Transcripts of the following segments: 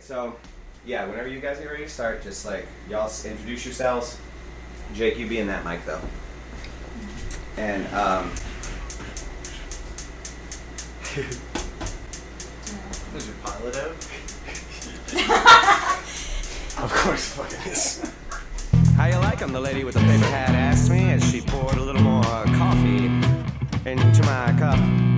right, so yeah, whenever you guys get ready to start, just like y'all introduce yourselves. Jake, you be in that mic though. And um, Is your pilot out? Of course, fucking is. how you like 'em? The lady with the paper hat asked me as she poured a little more coffee into my cup.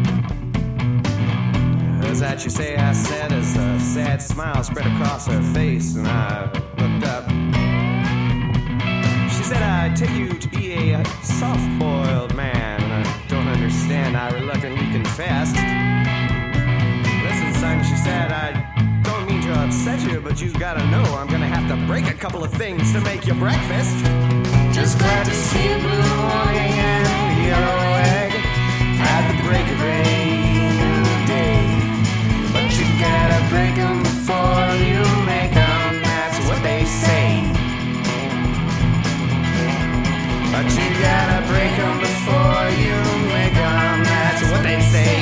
That you say? I said as a sad smile spread across her face, and I looked up. She said, I take you to be a soft boiled man. and I don't understand, I reluctantly confessed. Listen, son, she said, I don't mean to upset you, but you gotta know I'm gonna have to break a couple of things to make your breakfast. Just glad to see a blue morning and a yellow egg at the break of a break 'em before you make 'em, that's what they say. But you gotta break 'em before you make 'em, that's what they say.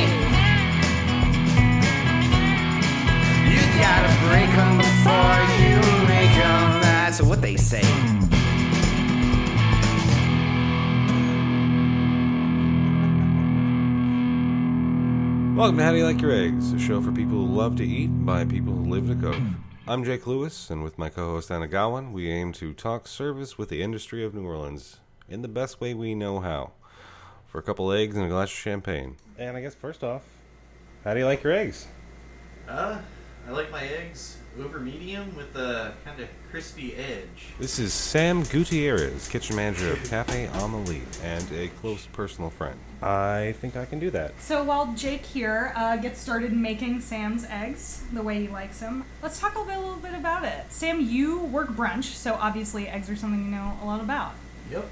You gotta break 'em before you make 'em, that's what they say. Welcome to How Do You Like Your Eggs, show for people who love to eat by people who live to cook. I'm Jake Lewis, and with my co-host Anna Gowan, we aim to talk service with the industry of New Orleans in the best way we know how. For a couple eggs and a glass of champagne. And I guess first off, how do you like your eggs? Uh, I like my eggs over medium with a kind of crispy edge. This is Sam Gutierrez, kitchen manager of Cafe Amelie, and a close personal friend. I think I can do that. So while Jake here uh, gets started making Sam's eggs the way he likes them, let's talk a, little bit about it. Sam, you work brunch, so obviously eggs are something you know a lot about. Yep.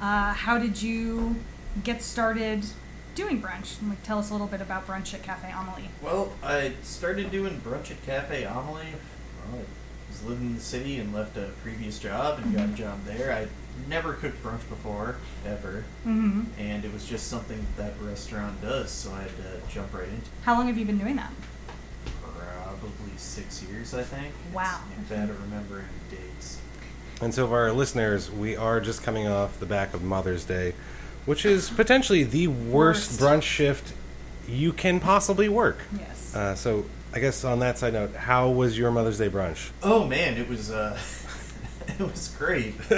Uh, how did you get started doing brunch? Like, tell us a little bit about brunch at Cafe Amelie. Well, I started doing brunch at Cafe Amelie. Well, I was living in the city and left a previous job and got a job there. I never cooked brunch before, ever, Mm-hmm. and it was just something that restaurant does, so I had to jump right into it. How long have you been doing that? Probably six years, I think. Wow. It's bad at remembering dates. And so, for our listeners, we are just coming off the back of Mother's Day, which is potentially the worst, Worst. brunch shift you can possibly work. Yes. Uh, so, I guess on that side note, how was your Mother's Day brunch? Oh man, it was uh, it was great.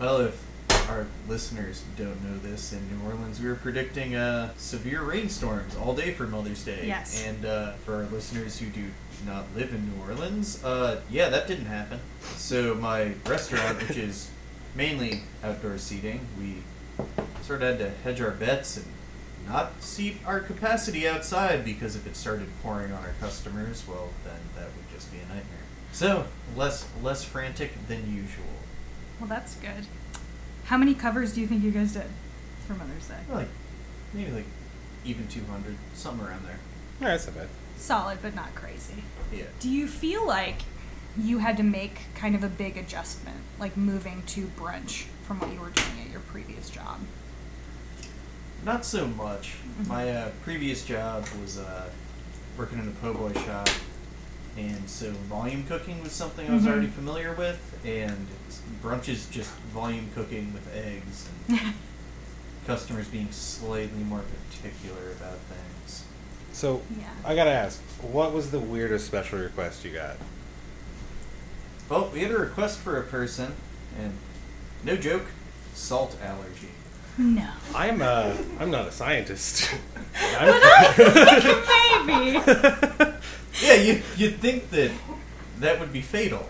well, if our listeners don't know this, in New Orleans we were predicting uh, severe rainstorms all day for Mother's Day. Yes. And uh, for our listeners who do not live in New Orleans, uh, yeah, that didn't happen. So my restaurant, which is mainly outdoor seating, we sort of had to hedge our bets and not seat our capacity outside because if it started pouring on our customers, well, then that would just be a nightmare. So less less frantic than usual. Well, that's good. How many covers do you think you guys did for Mother's Day? Like maybe like even two hundred, something around there. All right, that's not bad. Solid, but not crazy. Yeah. Do you feel like you had to make kind of a big adjustment, like moving to brunch from what you were doing at your previous job? Not so much. My uh, previous job was uh, working in a po' boy shop, and so volume cooking was something I was Mhm. already familiar with, and it's- brunch is just volume cooking with eggs, and customers being slightly more particular about things. So, Yeah. I gotta ask, what was the weirdest special request you got? Well, we had a request for a person, and no joke, salt allergy. No. I'm uh, I'm not a scientist. I'm, Maybe. Yeah, you you'd think that that would be fatal.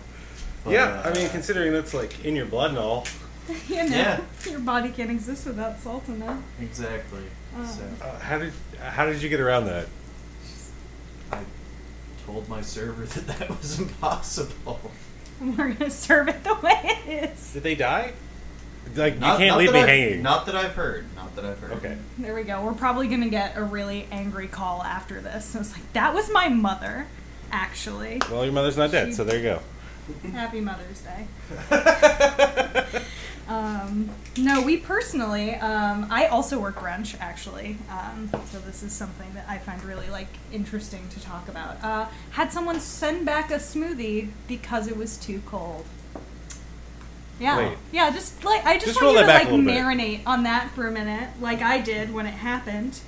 But, yeah, I uh, mean, considering that's like in your blood and all. you know, Yeah. your body can't exist without salt in it. exactly. Oh. So Uh, how did how did you get around that? I told my server that that was impossible. We're gonna serve it the way it is. Did they die? Like Not- you can't not leave that me I've- hanging. Not that I've heard. Not that I've heard. okay. There we go. We're probably gonna get a really angry call after this. It's like that was my mother, actually. Well, your mother's not dead, She- so there you go. Happy Mother's Day. Um, no, we personally, um, I also work brunch actually. Um, so this is something that I find really like interesting to talk about. Uh, had someone send back a smoothie because it was too cold. Yeah, Wait. yeah. Just like I just, Just want roll you to back like a little bit. marinate on that for a minute, like I did when it happened.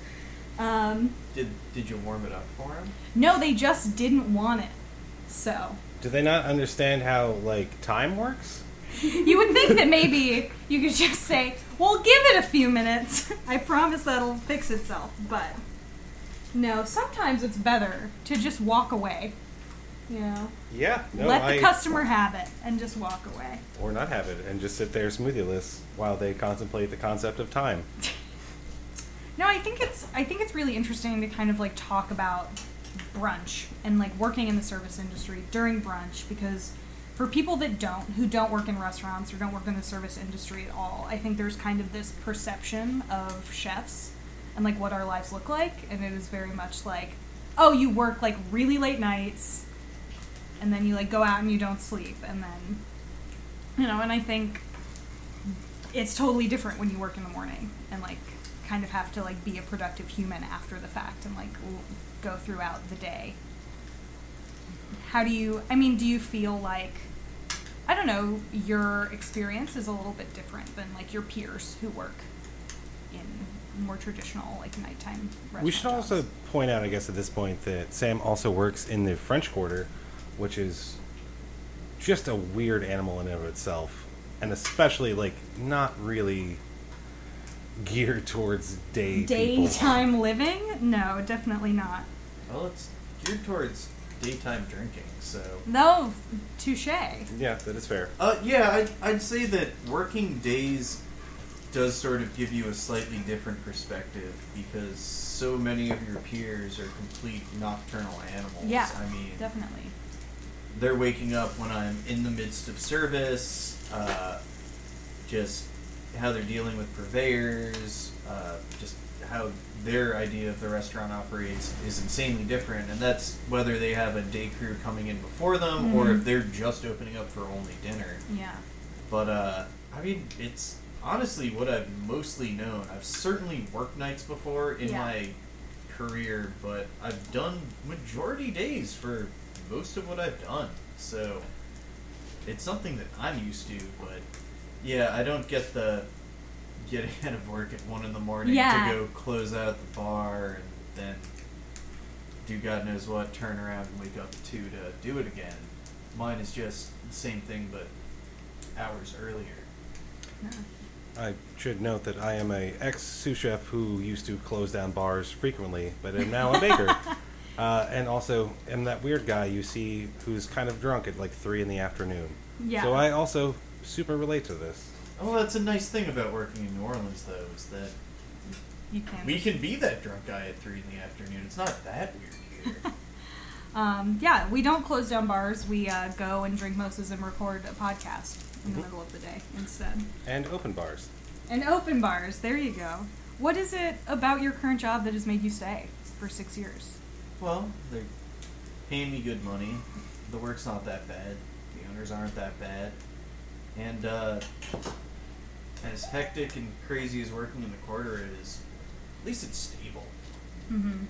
Um, Did Did you warm it up for him? no, they just didn't want it. So Do they not understand how like time works? You would think that maybe you could just say, "Well, give it a few minutes. I promise that'll fix itself." But no, sometimes it's better to just walk away. You know, Yeah. No, let the I, customer have it and just walk away. or not have it and just sit there smoothieless while they contemplate the concept of time. No, I think it's I think it's really interesting to kind of like talk about brunch and like working in the service industry during brunch because for people that don't who don't work in restaurants or don't work in the service industry at all, I think there's kind of this perception of chefs and like what our lives look like and it is very much like oh, you work like really late nights and then you like go out and you don't sleep and then you know, and I think it's totally different when you work in the morning and like kind of have to like be a productive human after the fact and like go throughout the day. How do you i mean do you feel like i don't know your experience is a little bit different than like your peers who work in more traditional like nighttime We should restaurant also point out, I guess, at this point that Sam also works in the French Quarter, which is just a weird animal in and of itself, and especially like not really geared towards day people. daytime living no definitely not Well, it's geared towards daytime drinking, so. no touche Yeah, that is fair. Uh, yeah, I'd, I'd say that working days does sort of give you a slightly different perspective because so many of your peers are complete nocturnal animals. yeah I mean, definitely they're waking up when I'm in the midst of service, uh, just how they're dealing with purveyors, uh, just how their idea of the restaurant operates is insanely different, and that's whether they have a day crew coming in before them or Mhm. if they're just opening up for only dinner. yeah But uh, I mean, it's honestly what I've mostly known. I've certainly worked nights before in Yeah. my career, but I've done majority days for most of what I've done. So it's something that I'm used to. But yeah, I don't get the getting out of work at one in the morning Yeah. to go close out the bar and then do God knows what, turn around and wake up at two to do it again. Mine is just the same thing, but hours earlier. no. I should note that I am a ex sous chef who used to close down bars frequently, but am now a baker. Uh, and also am that weird guy you see who's kind of drunk at like three in the afternoon. Yeah. So I also super relate to this. Oh, that's a nice thing about working in New Orleans, though, is that you can we can be that drunk guy at three in the afternoon. It's not that weird here. Um, yeah, we don't close down bars. We uh, go and drink mimosas and record a podcast in the Mhm. middle of the day instead. And open bars. And open bars. There you go. What is it about your current job that has made you stay for six years? Well, they're paying me good money. The work's not that bad. The owners aren't that bad. And uh, as hectic and crazy as working in the quarter is, at least it's stable. Mm-hmm.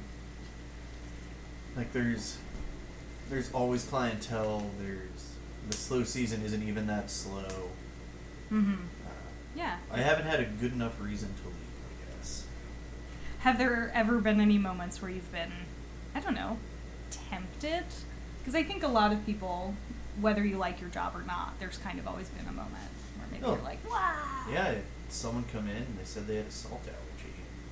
Like there's there's always clientele. There's the slow season isn't even that slow. Mm-hmm. Uh, Yeah. I haven't had a good enough reason to leave. I guess. Have there ever been any moments where you've been, I don't know, tempted? Because I think a lot of people, whether you like your job or not, there's kind of always been a moment where maybe Oh. you're like, wow. Yeah, someone come in and they said they had a salt allergy.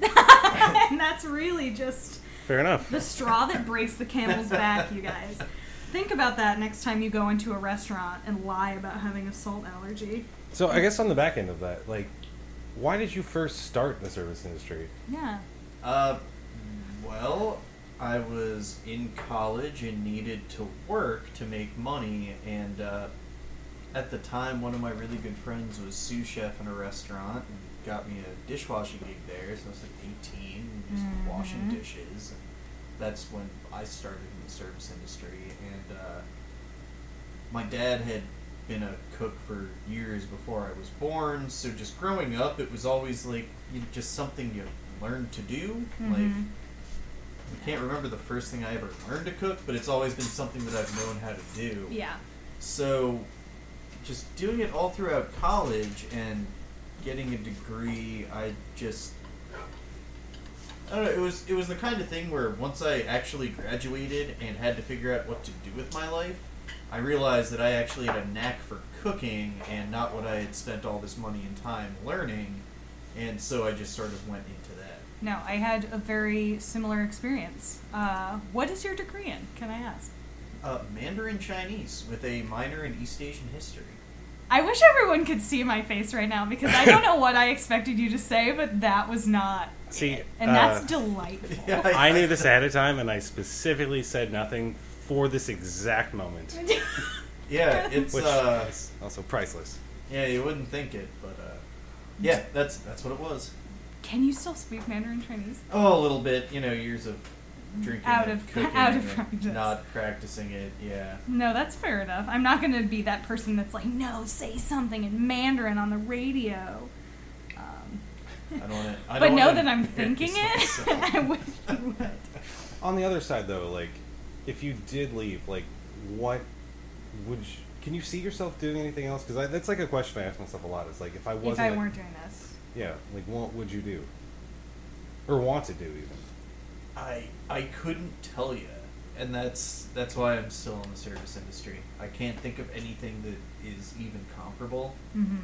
and that's really just Fair enough. the straw that breaks the camel's back, you guys. Think about that next time you go into a restaurant and lie about having a salt allergy. So I guess on the back end of that, like, why did you first start in the service industry? Yeah. Uh, well, I was in college and needed to work to make money, and uh, at the time, one of my really good friends was sous chef in a restaurant and got me a dishwashing gig there. So I was like 18, and just washing Mhm. dishes, and that's when I started in the service industry. And uh, my dad had been a cook for years before I was born. So just growing up, it was always like you, just something you learned to do. Like Mhm. I can't remember the first thing I ever learned to cook, but it's always been something that I've known how to do. Yeah. So, just doing it all throughout college and getting a degree, I just I don't know. It was it was the kind of thing where once I actually graduated and had to figure out what to do with my life, I realized that I actually had a knack for cooking and not what I had spent all this money and time learning, and so I just sort of went into that. No, I had a very similar experience. Uh, what is your degree in? Can I ask? Uh, Mandarin Chinese with a minor in East Asian history. I wish everyone could see my face right now because I don't know what I expected you to say, but that was not. See, it. and that's uh, delightful. Yeah, I knew this ahead of time, and I specifically said nothing for this exact moment, Yeah, it's which uh, also priceless. yeah, you wouldn't think it, but uh, yeah, that's that's what it was. Can you still speak Mandarin Chinese? Oh, a little bit, you know, years of drinking, Out of- cooking out of practice. not practicing it. Yeah, No, that's fair enough. I'm not going to be that person that's like, no, say something in Mandarin on the radio. Um, I don't want to. but know that I'm thinking it. I wish you would. On the other side, though, like, if you did leave, like, what would you, can you see yourself doing anything else? Because that's like a question I ask myself a lot. It's like, if I wasn't, If I weren't doing this. Yeah, like, what would you do, or want to do even? I I couldn't tell you, and that's that's why I'm still in the service industry. I can't think of anything that is even comparable. hmm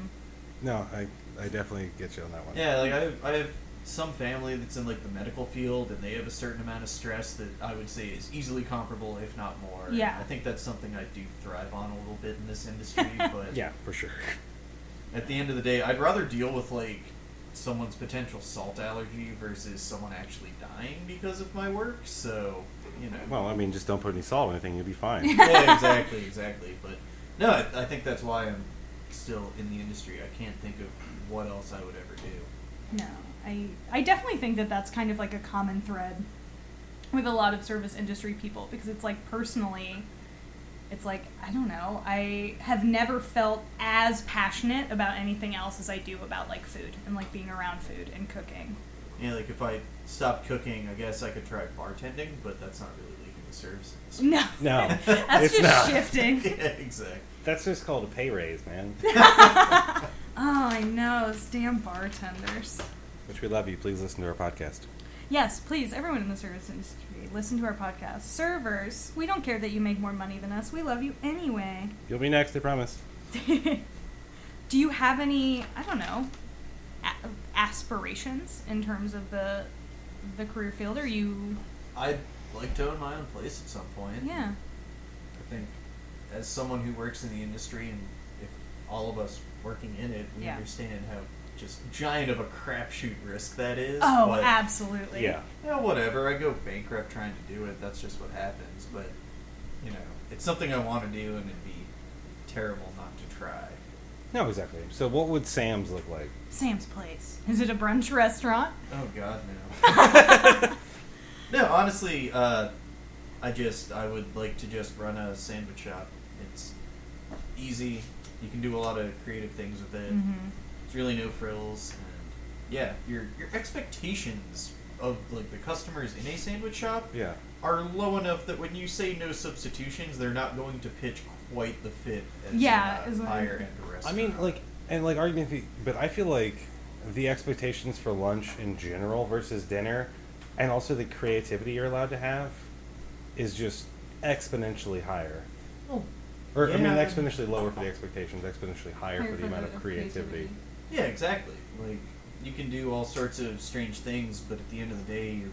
No, I I definitely get you on that one. Yeah, like I have, I have some family that's in like the medical field, and they have a certain amount of stress that I would say is easily comparable, if not more. Yeah. I think that's something I do thrive on a little bit in this industry, but Yeah, for sure. at the end of the day, I'd rather deal with like someone's potential salt allergy versus someone actually dying because of my work. So, you know. Well, I mean, just don't put any salt on anything; you'll be fine. yeah, exactly, exactly. But no, I, I think that's why I'm still in the industry. I can't think of what else I would ever do. No, I I definitely think that that's kind of like a common thread with a lot of service industry people because it's like personally it's like I don't know, I have never felt as passionate about anything else as I do about like food and like being around food and cooking. Yeah, like if I stopped cooking, I guess I could try bartending, but that's not really leaving the service industry. No. No, that's it's just not. shifting. yeah, exactly. That's just called a pay raise, man. Oh, I know, those damn bartenders. Which we love you. Please listen to our podcast. Yes, please, everyone in the service industry, listen to our podcast. Servers, we don't care that you make more money than us. We love you anyway. You'll be next, I promise. Do you have any, I don't know, a- aspirations in terms of the the career field? Are you, I'd like to own my own place at some point. yeah, I think as someone who works in the industry, and if all of us working in it, we Yeah. understand how just giant of a crapshoot risk that is. oh, but, absolutely, Yeah. Yeah, whatever. I go bankrupt trying to do it. That's just what happens. But you know, it's something I want to do, and it'd be terrible not to try. No, exactly. So, what would Sam's look like? Sam's Place. Is it a brunch restaurant? Oh God, no. no, honestly, uh, I just I would like to just run a sandwich shop. It's easy. You can do a lot of creative things with it. Mm-hmm. It's really no frills, and yeah, your your expectations of like the customers in a sandwich shop Yeah. are low enough that when you say no substitutions, they're not going to pitch quite the fit as Yeah, a is what I- higher end I mean, like, and like argument, the- but I feel like the expectations for lunch in general versus dinner, and also the creativity you're allowed to have, is just exponentially higher. Oh, Or I mean, exponentially lower for the expectations, exponentially higher, Higher for the amount the of creativity. Yeah, exactly. Like you can do all sorts of strange things, but at the end of the day, you're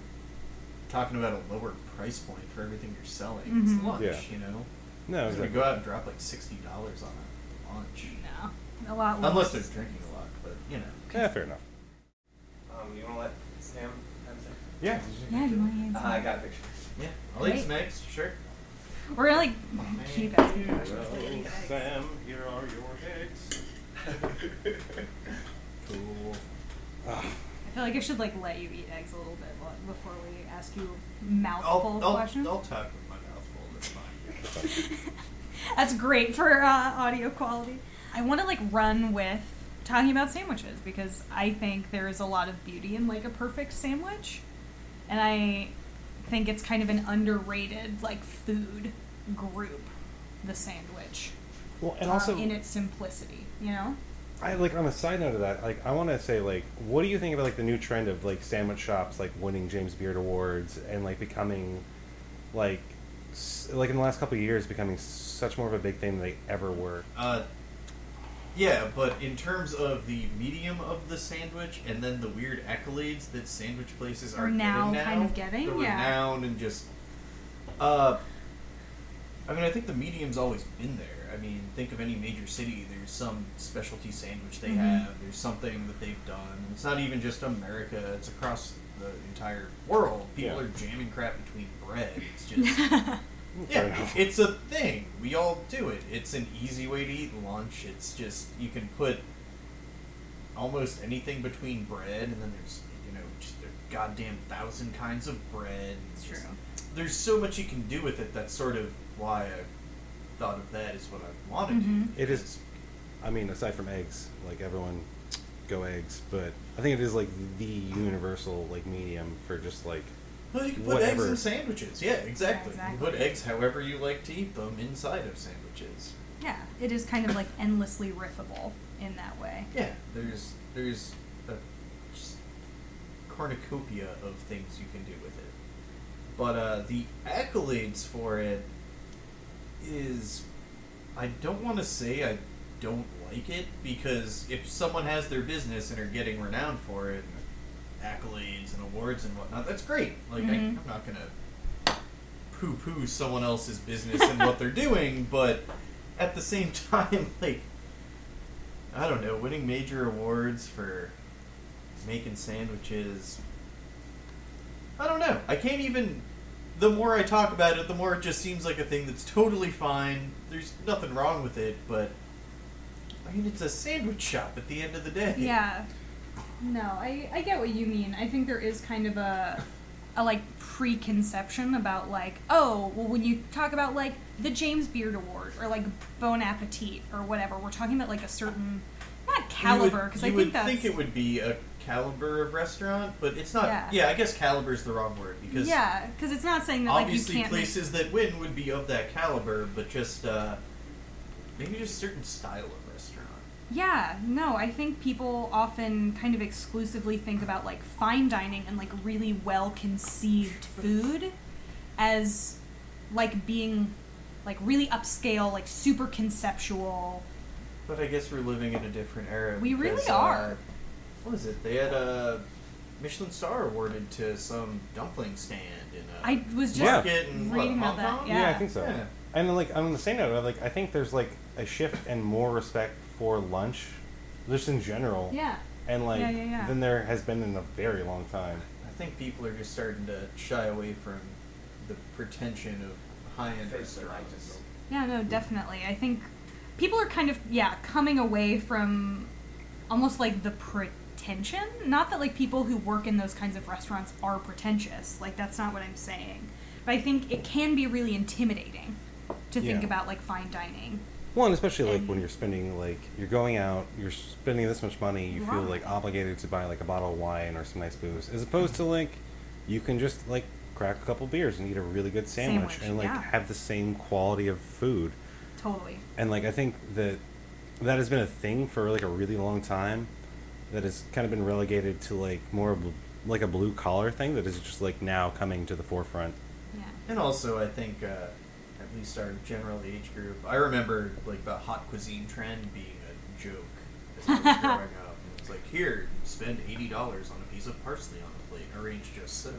talking about a lower price point for everything you're selling. Mhm. It's lunch, Yeah. you know. No, You're go out and drop like sixty dollars on a lunch, No, a lot less. unless they're drinking a lot. But you know. Yeah, fair enough. Um, you want to let Sam answer? Yeah. Yeah, you want to answer? Uh, I got a picture. Yeah, I'll eat Great. some eggs. Sure. We're gonna like keep asking questions. Sam. Here are your eggs. Cool. I feel like I should like let you eat eggs a little bit before we ask you a I'll, mouthful I'll, questions. I'll talk with my mouth full. That's fine. That's great for uh, audio quality. I want to like run with talking about sandwiches because I think there is a lot of beauty in like a perfect sandwich, and I think it's kind of an underrated like food group, the sandwich, Well, and uh, also, in its simplicity. You know. I like on a side note of that, like I want to say, like, what do you think about like the new trend of like sandwich shops like winning James Beard awards and like becoming, like, s- like in the last couple of years becoming such more of a big thing than they ever were. Uh, yeah, but in terms of the medium of the sandwich and then the weird accolades that sandwich places are Are now getting now, kind of getting, the yeah. renown and just, uh, I mean, I think the medium's always been there. I mean, think of any major city. There's some specialty sandwich they Mhm. have. There's something that they've done. It's not even just America. It's across the entire world. People Yeah. are jamming crap between bread. It's just. Yeah, it's a thing. We all do it. It's an easy way to eat lunch. It's just you can put almost anything between bread, and then there's you know just a goddamn thousand kinds of bread. It's True. just- there's so much you can do with it. That's sort of why I thought of that as what I want to Mhm. do. It is. I mean, aside from eggs, like everyone go eggs, but I think it is like the universal like medium for just like Well, you can put eggs in sandwiches. Yeah, exactly. exactly. You put eggs however you like to eat them inside of sandwiches. Yeah, it is kind of like endlessly riffable in that way. Yeah, there's there's a just cornucopia of things you can do with it. But uh, the accolades for it is, I don't want to say I don't like it because if someone has their business and are getting renowned for it, accolades and awards and whatnot, that's great. Like I, Mhm. I'm not gonna poo-poo someone else's business and what they're doing, but at the same time, like I don't know, winning major awards for making sandwiches. I don't know. I can't even. The more I talk about it, the more it just seems like a thing that's totally fine. There's nothing wrong with it, but I mean, it's a sandwich shop at the end of the day. Yeah. No, I, I get what you mean. I think there is kind of a a like preconception about like, oh, well when you talk about like the James Beard Award or like Bon Appetit or whatever, we're talking about like a certain not caliber because I you think would that's think it would be a caliber of restaurant, but it's not. Yeah. Yeah, I guess caliber is the wrong word because yeah, because it's not saying that like you obviously can't make places that win would be of that caliber, but just uh, maybe just certain style of restaurant. Yeah, no, I think people often kind of exclusively think about like fine dining and like really well conceived food as like being like really upscale, like super conceptual. But I guess we're living in a different era. We really are. Uh, what is it? They had a Michelin star awarded to some dumpling stand in a I was just Yeah. market in what, reading Hong about that. Kong? Yeah. I think so. Yeah. And then, like on the same note, like I think there's like a shift and more respect for lunch, just in general. Yeah. And like Yeah, yeah, yeah. than there has been in a very long time. I think people are just starting to shy away from the pretension of high-end restaurants. righteous. Yeah, no, definitely. I think people are kind of yeah coming away from almost like the Not that like people who work in those kinds of restaurants are pretentious. Like that's not what I'm saying. But I think it can be really intimidating to think Yeah. about like fine dining. Well, and especially like And- when you're spending like you're going out, you're spending this much money, you feel like obligated to buy like a bottle of wine or some nice booze, as opposed to like you can just like crack a couple beers and eat a really good sandwich, Sandwich, and like yeah. have the same quality of food. Totally. And like I think that that has been a thing for like a really long time, that has kind of been relegated to like more of like a blue collar thing that is just like now coming to the forefront. Yeah. And also, I think uh, at least our general age group. I remember like the haute cuisine trend being a joke as I was growing up. And it's like here, spend eighty dollars on a piece of parsley on a plate, arranged just so.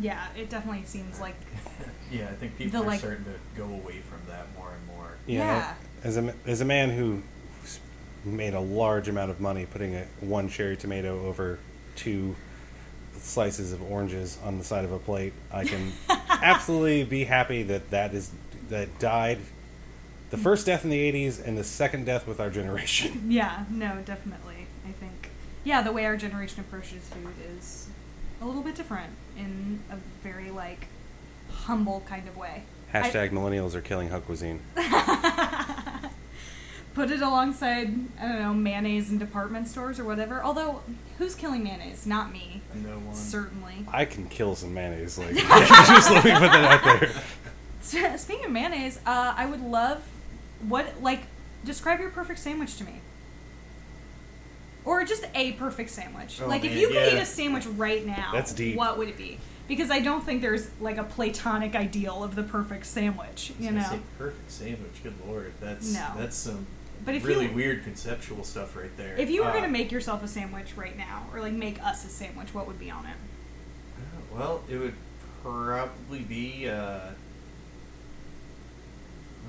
Yeah, it definitely seems like yeah, I think people The, are like- starting to go away from that more and more. You know, Yeah. as a as a man who s- made a large amount of money putting a one cherry tomato over two slices of oranges on the side of a plate, I can absolutely be happy that that is that died. The first death in the '80s and the second death with our generation. yeah, no, definitely. I think yeah, the way our generation approaches food is a little bit different in a very like humble kind of way. I- Hashtag millennials are killing haute cuisine. Put it alongside, I don't know, mayonnaise in department stores or whatever. Although, who's killing mayonnaise? Not me. No one. Certainly. I can kill some mayonnaise. Like, just let me put that out there. Speaking of mayonnaise, uh, I would love what like describe your perfect sandwich to me, or just a perfect sandwich. Oh, like if you could yeah. eat a sandwich right now, That's deep. What would it be? Because I don't think there's like a platonic ideal of the perfect sandwich. I You was know, say perfect sandwich. Good lord, that's No. that's some But if really you- weird conceptual stuff right there. if you were Uh, gonna make yourself a sandwich right now, or like make us a sandwich, what would be on it? Uh, Well, it would probably be uh,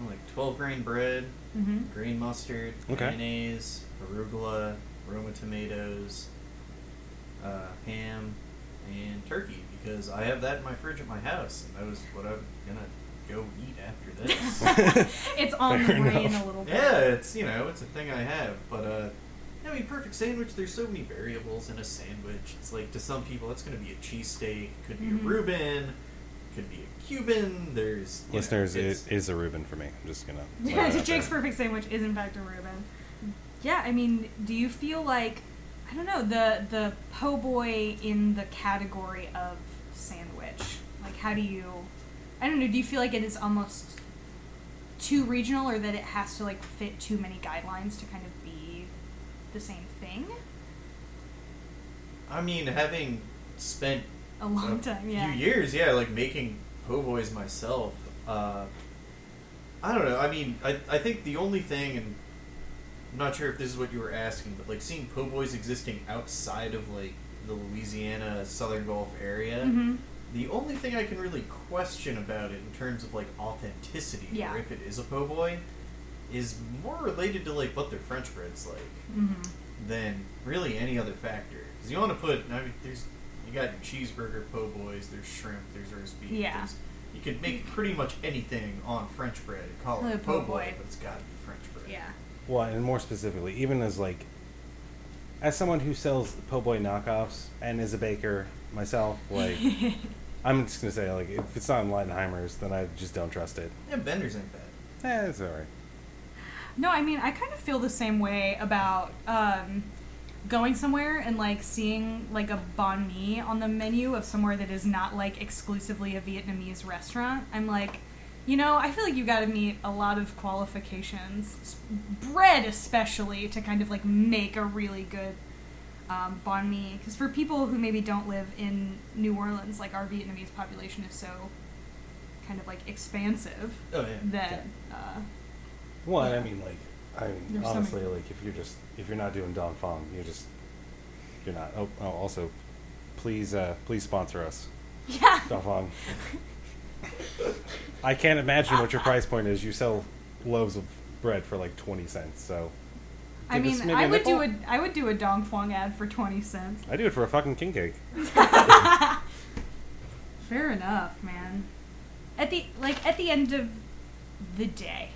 like twelve grain bread, Mm-hmm. green mustard, Okay. mayonnaise, arugula, Roma tomatoes, uh, ham, and turkey. Because I have that in my fridge at my house, and that was what I'm gonna go eat after this. It's on Fair the brain enough. a little bit. yeah, it's you know it's a thing I have, but uh, I mean, perfect sandwich. There's so many variables in a sandwich. It's like to some people, it's going to be a cheesesteak, could be Mhm. a Reuben, could be a Cuban. There's you know, Listeners, it's- a Reuben for me. I'm just gonna. Yeah, that Jake's there. perfect sandwich is in fact a Reuben. Yeah, I mean, do you feel like I don't know the the po' boy in the category of sandwich? Like, how do you? I don't know. Do you feel like it is almost too regional, or that it has to like fit too many guidelines to kind of be the same thing? I mean, having spent A long a time, few years, yeah, like making po' boys myself. Uh, I don't know. I mean, I, I think the only thing, and I'm not sure if this is what you were asking, but like seeing po' boys existing outside of like the Louisiana Southern Gulf area, hmm the only thing I can really question about it in terms of like authenticity, Yeah. or if it is a po' boy, is more related to like what their French bread's like hmm than really any other factor. Because you want to put, I mean, there's you got your cheeseburger po' boys, there's shrimp, there's roast beef. Yeah. there's- you could make pretty much anything on French bread and call it po' po' boy, boy. but it's got to be French bread. Yeah. Well, and more specifically, even as like, as someone who sells po' boy knockoffs and is a baker myself, like, I'm just gonna say, like, if it's not in Leidenheimer's, then I just don't trust it. Yeah, Binder's ain't bad. Eh, it's alright. No, I mean, I kind of feel the same way about um, going somewhere and like seeing like a banh mi on the menu of somewhere that is not like exclusively a Vietnamese restaurant. I'm like, you know, I feel like you got to meet a lot of qualifications, s- bread especially, to kind of like make a really good um, banh mi. Because for people who maybe don't live in New Orleans, like our Vietnamese population is so kind of like expansive Oh yeah. that. Uh, Well, and I mean, like, I mean, There's so honestly, many- like, if you're just if you're not doing Dong Phuong, you're just you're not. Oh, oh also, please, uh, please sponsor us, yeah. Dong Phuong. I can't imagine what your price point is. You sell loaves of bread for like twenty cents, so I mean, I would do a? I would do a Dong Phuong ad for twenty cents. I do it for a fucking king cake. Fair enough, man. At the like at the end of the day,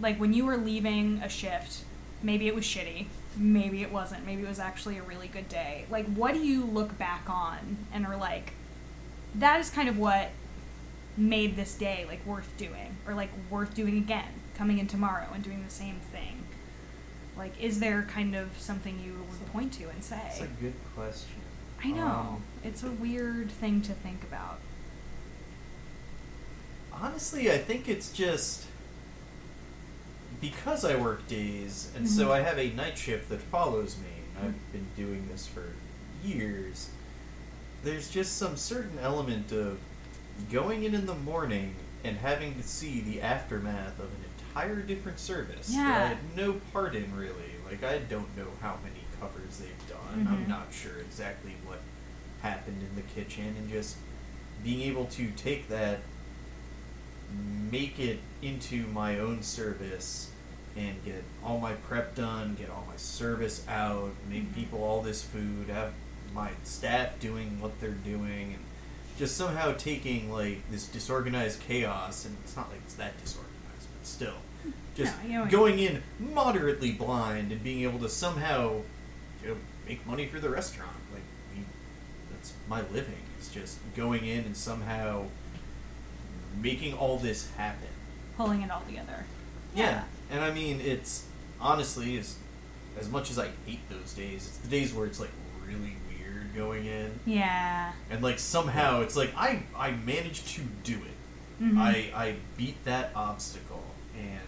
like when you were leaving a shift, maybe it was shitty, maybe it wasn't, maybe it was actually a really good day. Like, what do you look back on and are like, that is kind of what made this day like worth doing, or like worth doing again, coming in tomorrow and doing the same thing. Like, is there kind of something you would point to and say? That's a good question. I know. Um, it's a weird thing to think about. Honestly, I think it's just because I work days, and so Mhm. I have a night shift that follows me. and I've been doing this for years. There's just some certain element of going in in the morning and having to see the aftermath of an entire different service that I had no part in, really. Like, I don't know how many covers they've done. Mhm. I'm not sure exactly what happened in the kitchen, and just being able to take that make it into my own service and get all my prep done, get all my service out, make Mhm. people all this food, have my staff doing what they're doing, and just somehow taking like this disorganized chaos, and it's not like it's that disorganized, but still, just No, you know what- going in moderately blind and being able to somehow, you know, make money for the restaurant. Like, we, that's my living. It's just going in and somehow making all this happen. Pulling it all together. Yeah. And I mean, it's honestly, as as much as I hate those days, it's the days where it's like really weird going in, Yeah. and like somehow it's like I I managed to do it. Mhm. I I beat that obstacle, and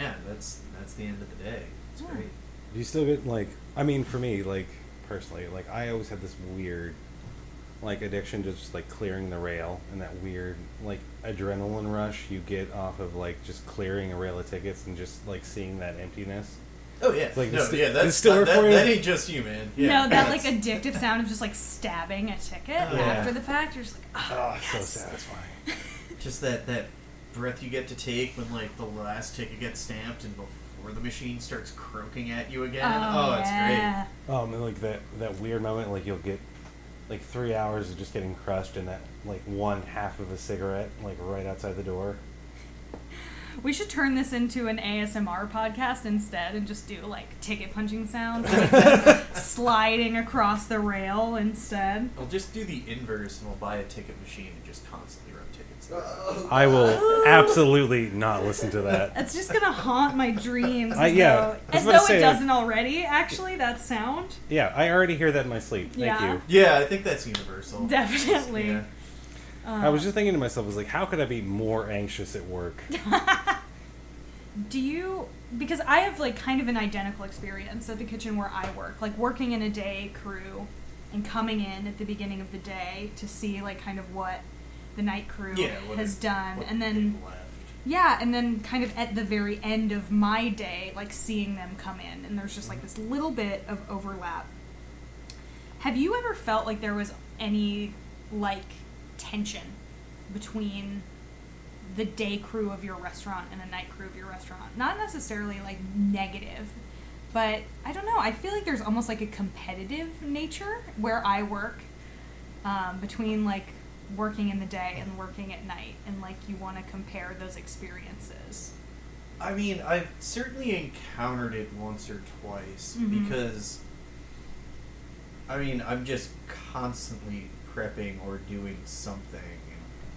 yeah, that's that's the end of the day. It's Yeah. great. Do you still get like? I mean, for me, like personally, like I always had this weird, like addiction to just like clearing the rail and that weird like adrenaline rush you get off of like just clearing a rail of tickets and just like seeing that emptiness. Oh yeah, like no, the sti- yeah, that's still that, that, that ain't just you, man. Yeah, no, that like addictive sound of just like stabbing a ticket Oh, yeah. after the fact. You're just like, oh, Oh, yes. so satisfying. just that that breath you get to take when like the last ticket gets stamped and before the machine starts croaking at you again. Oh, it's yeah. Um, and like that that weird moment, like you'll get like three hours of just getting crushed and that like one half of a cigarette like right outside the door. We should turn this into an ASMR podcast instead and just do like ticket punching sounds, like sliding across the rail instead. I'll just do the inverse and we'll buy a ticket machine and just constantly run tickets. there. I will absolutely not listen to that. It's just gonna haunt my dreams. I- As yeah, though, I was as about to though say- it doesn't already. Actually, that sound Yeah, I already hear that in my sleep. Thank Yeah. you. Yeah, I think that's universal. definitely. Yeah. I was uh, just thinking to myself, I was like, how could I be more anxious at work? Do you? Because I have like kind of an identical experience at the kitchen where I work, like working in a day crew and coming in at the beginning of the day to see like kind of what the night crew Yeah, has it- done, and then left. Yeah, and then kind of at the very end of my day, like seeing them come in, and there's just like this little bit of overlap. Have you ever felt like there was any like tension between the day crew of your restaurant and the night crew of your restaurant? Not necessarily like negative, but I don't know. I feel like there's almost like a competitive nature where I work um, between like working in the day and working at night, and like you want to compare those experiences. I mean, I've certainly encountered it once or twice Mhm. because, I mean, I'm just constantly prepping or doing something,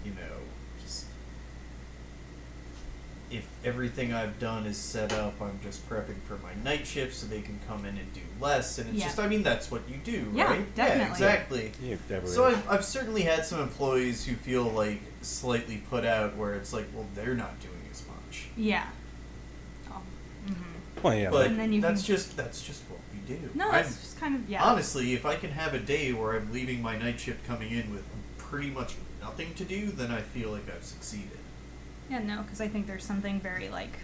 you know, if everything I've done is set up, I'm just prepping for my night shift so they can come in and do less, and it's Yeah. just, I mean, that's what you do, Yeah, right? Yeah, definitely. exactly. Yeah. So I've, I've certainly had some employees who feel like slightly put out where it's like, well, they're not doing as much. Yeah. Oh. hmm well, yeah, But And then you that's can- just that's just what we do. No, I'm- just kind of yeah. honestly, if I can have a day where I'm leaving my night shift coming in with pretty much nothing to do, then I feel like I've succeeded. Yeah, no, because I think there's something very like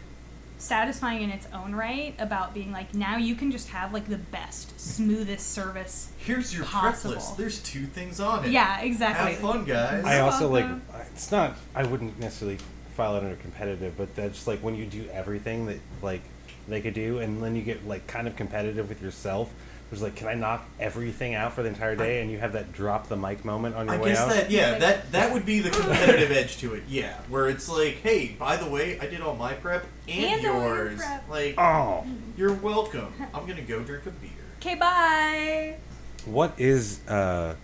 satisfying in its own right about being like now you can just have like the best, smoothest service. Here's your Possible. prep list. There's two things on it. Yeah, exactly. Have fun, guys. I also like. It's not. I wouldn't necessarily file it under competitive, but that's like when you do everything that like they could do, and then you get like kind of competitive with yourself. There's like, can I knock everything out for the entire day? And you have that drop the mic moment on your way? I way guess out. that yeah, that that would be the competitive edge to it. Yeah, where it's like, hey, by the way, I did all my prep and, And all your yours. prep. Like, oh, you're welcome. I'm gonna go drink a beer. Okay, bye. what is? uh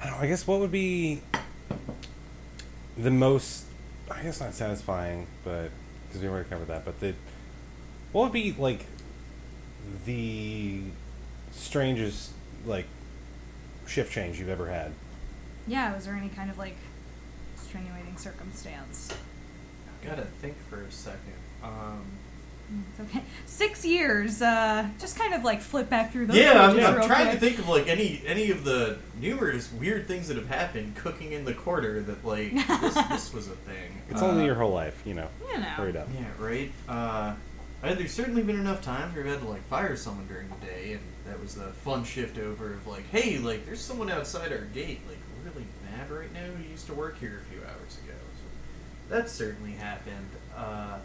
I don't know. I guess what would be the most? I guess not satisfying, but because we already covered that. But the what would be like the strangest like shift change you've ever had? Yeah, was there any kind of like extenuating circumstance? I Gotta think for a second. Um, Mm, It's okay. Six years. Uh, just kind of like flip back through those. yeah, I'm, pages I'm real trying to think of like any any of the numerous weird things that have happened cooking in the quarter that like this, this was a thing. It's Uh, only your whole life, you know. You know. Hurry up. Yeah, right. Uh, I, there's certainly been enough times where I've had to like fire someone during the day, and that was the fun shift over of like, hey, like there's someone outside our gate, like really mad right now who used to work here a few hours ago. So that certainly happened. Uh,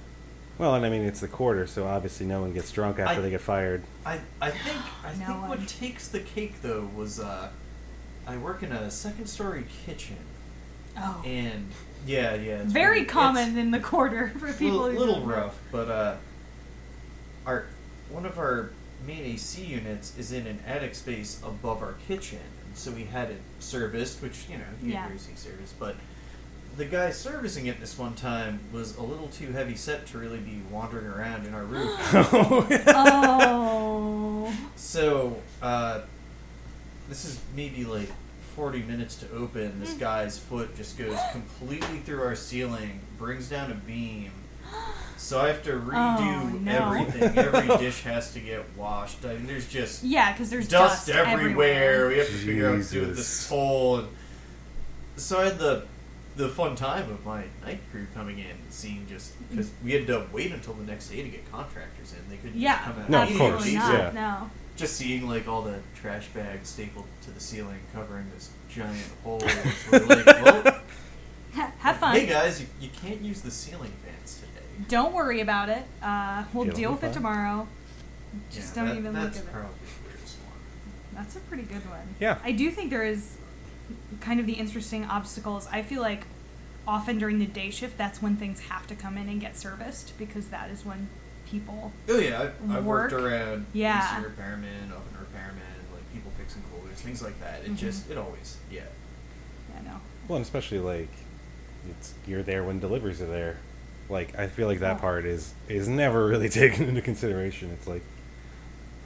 Well, and I mean it's the quarter, so obviously no one gets drunk after I- they get fired. I I think I No think one. what takes the cake though was uh, I work in a second story kitchen, Oh. and yeah, yeah, it's Very pretty- common it's- in the quarter for people. little, who little rough, but uh, our one of our main AC units is in an attic space above our kitchen, and so we had it serviced, which you know you Yeah. AC service, but the guy servicing it this one time was a little too heavy set to really be wandering around in our roof. oh. so, uh, this is maybe like 40 minutes to open. This guy's foot just goes completely through our ceiling, brings down a beam. So I have to redo Oh, no. everything. Every dish has to get washed. I mean, there's just Yeah, because there's dust, dust, everywhere. We have to figure out what to do with Jesus. this hole. And so I had the the fun time of my night crew coming in and seeing just because we had to wait until the next day to get contractors in. They couldn't Yeah, just come out No, of course, absolutely yeah. not. No. Just seeing like all the trash bags stapled to the ceiling, covering this giant hole. We're like, well, Ha- Have fun. hey guys, you, you can't use the ceiling fans today. Don't worry about it. Uh, we'll It'll deal be with it tomorrow. Just Yeah, don't that- even look at it. probably the weirdest one. That's a pretty good one. Yeah. I do think there is kind of the interesting obstacles. I feel like often during the day shift, that's when things have to come in and get serviced because that is when people. Oh yeah, I've, I've worked Work? around Yeah. AC repairmen, oven repairmen, like people fixing coolers, things like that. It Mhm. just it always yeah. I know. Well, and especially like it's you're there when deliveries are there. Like I feel like that part is is never really taken into consideration. It's like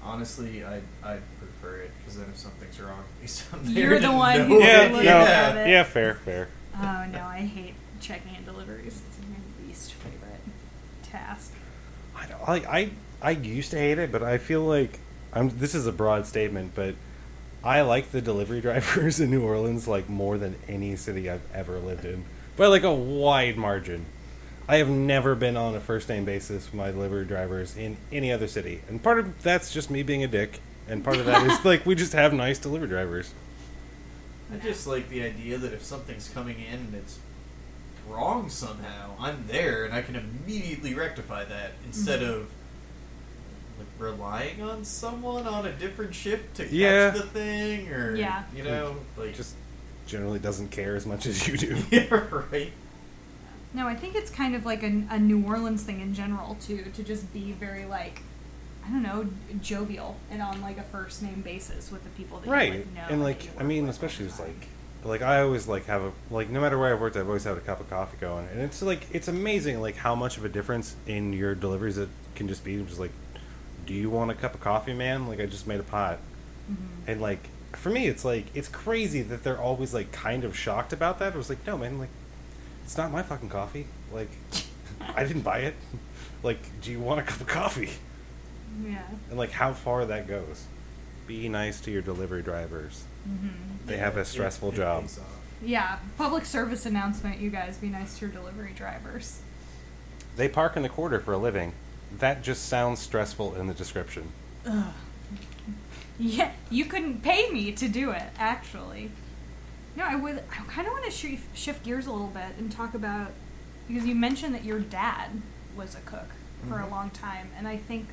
Honestly, I I prefer it because then if something's wrong, at least You're the one know who's it. yeah, no, at it. yeah, fair, fair. Oh no, I hate checking in deliveries. It's my least favorite task. I don't, like I I used to hate it, but I feel like I'm. This is a broad statement, but I like the delivery drivers in New Orleans like more than any city I've ever lived in, by like a wide margin. I have never been on a first name basis with my delivery drivers in any other city, and part of that's just me being a dick, and part of that is like we just have nice delivery drivers. I just like the idea that if something's coming in and it's wrong somehow, I'm there and I can immediately rectify that instead Mm-hmm. of like relying on someone on a different shift to catch Yeah. the thing or Yeah. you know like Just generally doesn't care as much as you do. yeah right. No, I think it's kind of like a, a New Orleans thing in general too, to just be very like, I don't know, jovial and on like a first name basis with the people that right you like know. and like i mean especially all it's like like i always like have a like no matter where i've worked i've always had a cup of coffee going and it's like it's amazing like how much of a difference in your deliveries it can just be just like do you want a cup of coffee man like i just made a pot Mm-hmm. and like for me it's like it's crazy that they're always like kind of shocked about that it was like no man like it's not my fucking coffee like i didn't buy it like do you want a cup of coffee Yeah. and like how far that goes be nice to your delivery drivers Mm-hmm. they have a stressful it job. Yeah. Public service announcement, you guys be nice to your delivery drivers. They park in the quarter for a living. That just sounds stressful in the description. Ugh. Yeah, you couldn't pay me to do it, actually. No, I would. I kind of want to sh- shift gears a little bit and talk about because you mentioned that your dad was a cook for a Mhm. long time, and I think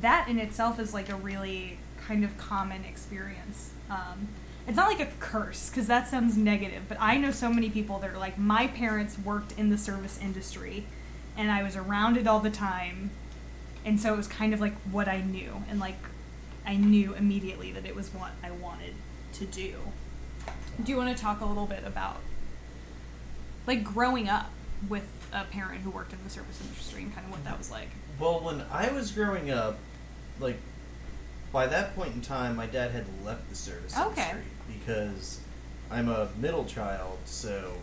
that in itself is like a really kind of common experience. Um, it's not like a curse because that sounds negative, but I know so many people that are like, my parents worked in the service industry, and I was around it all the time, and so it was kind of like what I knew, and like I knew immediately that it was what I wanted to do. Do you want to talk a little bit about like growing up with a parent who worked in the service industry and kind of what that was like? Well, when I was growing up, like by that point in time, my dad had left the service Okay. industry because I'm a middle child, so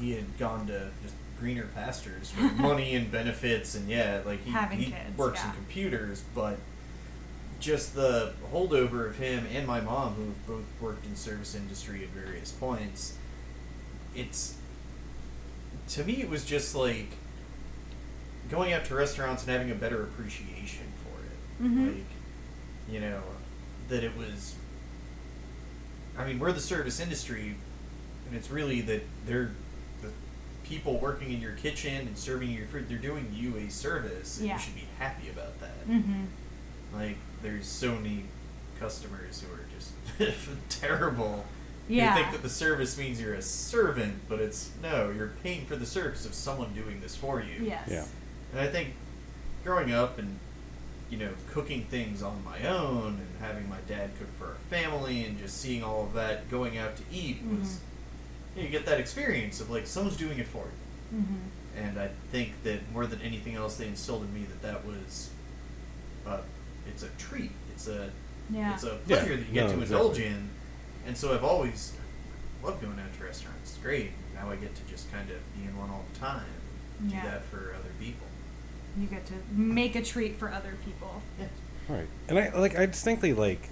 he had gone to just greener pastures for money and benefits, and yeah, like he, he kids, works in computers, but just the holdover of him and my mom, who have both worked in service industry at various points, it's to me it was just like going out to restaurants and having a better appreciation for it. Mhm. Like, you know, that it was. I mean, we're the service industry, and it's really that they're the people working in your kitchen and serving your food. They're doing you a service, and Yeah. you should be happy about that. Mm-hmm. Like, there's so many customers who are just terrible. Yeah. You think that the service means you're a servant, but it's no, you're paying for the service of someone doing this for you. Yes. Yeah. And I think growing up and you know cooking things on my own and having my dad cook for our family and just seeing all of that going out to eat was Mhm. you get that experience of like someone's doing it for you. Mm-hmm. And I think that more than anything else, they instilled in me that that was, uh, it's a treat. It's a, Yeah. it's a Yeah. pleasure that you get No, to exactly. indulge in. And so I've always loved going out to restaurants. It's great. Now I get to just kind of be in one all the time. and Yeah. Do that for other people. You get to make a treat for other people. Yeah. Right. And I like I distinctly like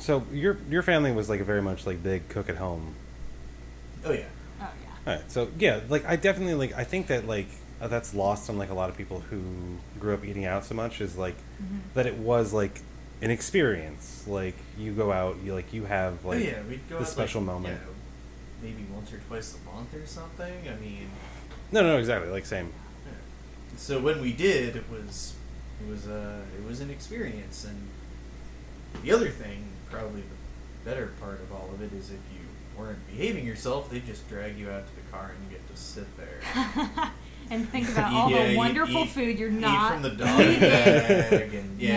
so your your family was like a very much like big cook at home. Oh yeah. Oh yeah. All right. So yeah, like I definitely like I think that like uh, that's lost on like a lot of people who grew up eating out so much is like Mm-hmm. that it was like an experience. Like you go out, you like you have like oh yeah, we'd go the out, special like, moment. You know, maybe once or twice a month or something. I mean, No, no, exactly. Like same. yeah. so when we did, it was it was uh it was an experience. And the other thing, probably the better part of all of it, is if you weren't behaving yourself, they'd just drag you out to the car and you get to sit there. and think about all Yeah, the you wonderful eat- food you're eat not from the dog bag, and yeah,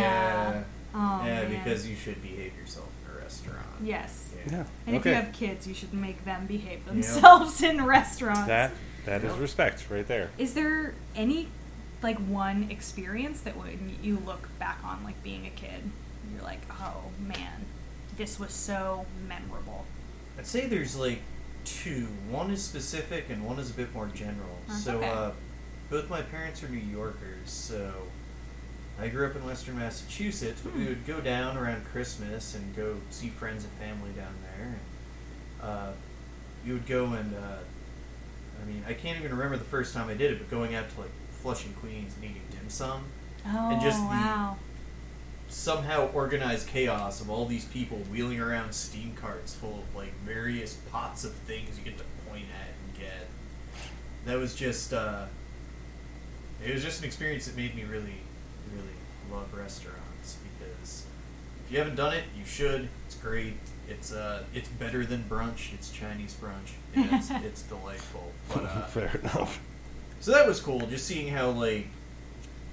Yeah. Oh, yeah, man. because you should behave yourself in a restaurant. Yes. Yeah. And if you have kids, you should make them behave themselves in restaurants. that that is Yep. respect right there. Is there any like one experience that when you look back on like being a kid, you're like, oh man, this was so memorable. I'd say there's like two. One is specific and one is a bit more general. That's so okay. uh, both my parents are New Yorkers, so I grew up in Western Massachusetts, but Hmm. we would go down around Christmas and go see friends and family down there. And, uh, you would go and uh, I mean I can't even remember the first time I did it, but going out to like Flushing, Queens, and eating dim sum. Oh just the- wow. Somehow organized chaos of all these people wheeling around steam carts full of like various pots of things you get to point at and get. That was just uh, it was just an experience that made me really, really love restaurants because if you haven't done it, you should. It's great. It's uh, it's better than brunch. It's Chinese brunch. It's it's delightful. But uh, Fair enough. so that was cool, just seeing how like,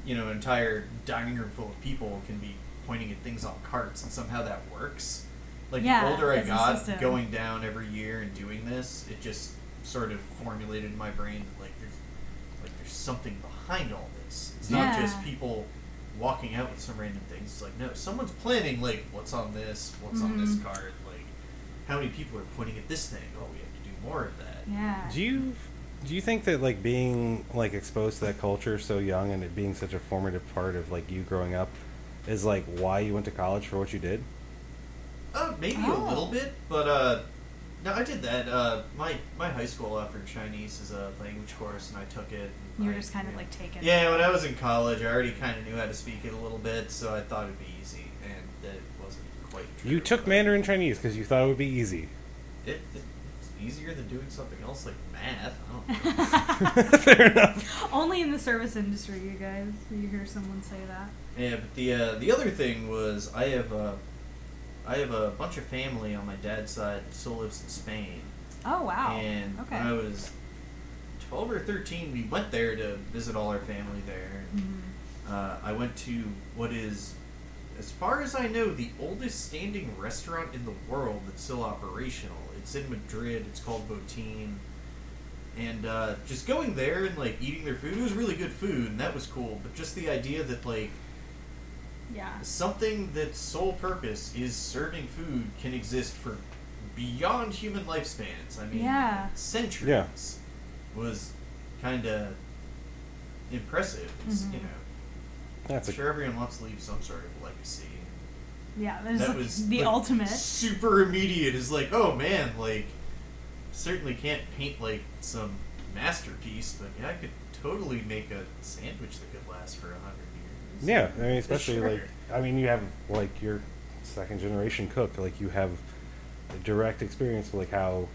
you know, an entire dining room full of people can be pointing at things on carts, and somehow that works. Like Yeah, the older I got, going down every year and doing this, it just sort of formulated in my brain that like there's like there's something behind all this. It's not Yeah. just people walking out with some random things. It's like no, someone's planning like what's on this, what's on this Mhm. card, like how many people are pointing at this thing. Oh, we have to do more of that. Yeah. Do you do you think that like being like exposed to that culture so young and it being such a formative part of like you growing up is like why you went to college for what you did? Uh, maybe Oh. a little bit, but uh, no, I did that. Uh, my my high school offered Chinese as a language course, and I took it. You were I- just kind of like taken. Yeah, when I was in college, I already kind of knew how to speak it a little bit, so I thought it'd be easy, and that wasn't quite true. You took Mandarin Chinese because you thought it would be easy. It, it, it's easier than doing something else like math. I don't know. Fair enough. Only in the service industry, you guys. You hear someone say that. Yeah, but the uh, the other thing was I have uh, I have a bunch of family on my dad's side that still lives in Spain. Oh wow. And okay. when I was 12 or 13, we went there to visit all our family there. Mhm. Uh, I went to what is, as far as I know, the oldest standing restaurant in the world that's still operational. It's in Madrid. It's called Botín. And uh, just going there and like eating their food, it was really good food, and that was cool. But just the idea that like Yeah. something that's sole purpose is serving food can exist for beyond human lifespans. I mean, Yeah. centuries Yeah. was kind of impressive. It's, Mhm. You know, That's I'm a sure everyone wants to leave some sort of legacy. Yeah. That like was the like, ultimate. super immediate. Is like, oh man, like certainly can't paint like some masterpiece, but yeah, I could totally make a sandwich that could last for a hundred years. Yeah, I mean, especially Sure. like, I mean, you have like your second generation cook, like you have a direct experience with like how.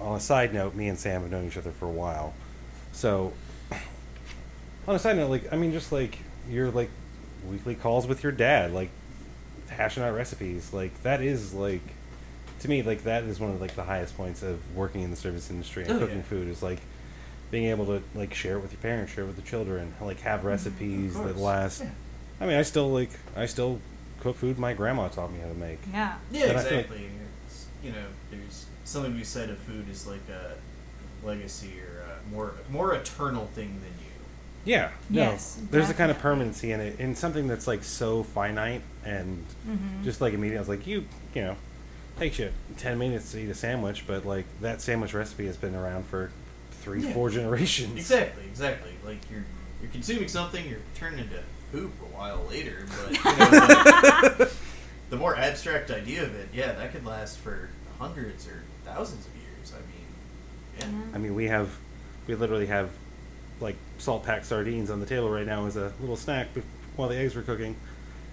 On a side note, me and Sam have known each other for a while, so. On a side note, like I mean, just like your like weekly calls with your dad, like hashing out recipes, like that is like to me like that is one of like the highest points of working in the service industry and Oh, cooking yeah. food is like being able to like share it with your parents, share it with the children, like have recipes that last. Yeah. I mean, I still like I still cook food my grandma taught me how to make. Yeah. Yeah, And I feel like- exactly. It's- you know, there's something we said of food is like a legacy or a more more eternal thing than you. Yeah. No. Yes, There's a kind of permanency in it, in something that's like so finite and Mm-hmm. just like immediately. I was like, you, you know, takes you ten minutes to eat a sandwich, but like that sandwich recipe has been around for three, Yeah. four generations. Exactly, exactly. Like you're you're consuming something, you're turning into poop a while later, but you know, like, the more abstract idea of it, yeah, that could last for hundreds or thousands of years. I mean, yeah. I mean, we have, we literally have, like salt packed sardines on the table right now as a little snack while the eggs were cooking,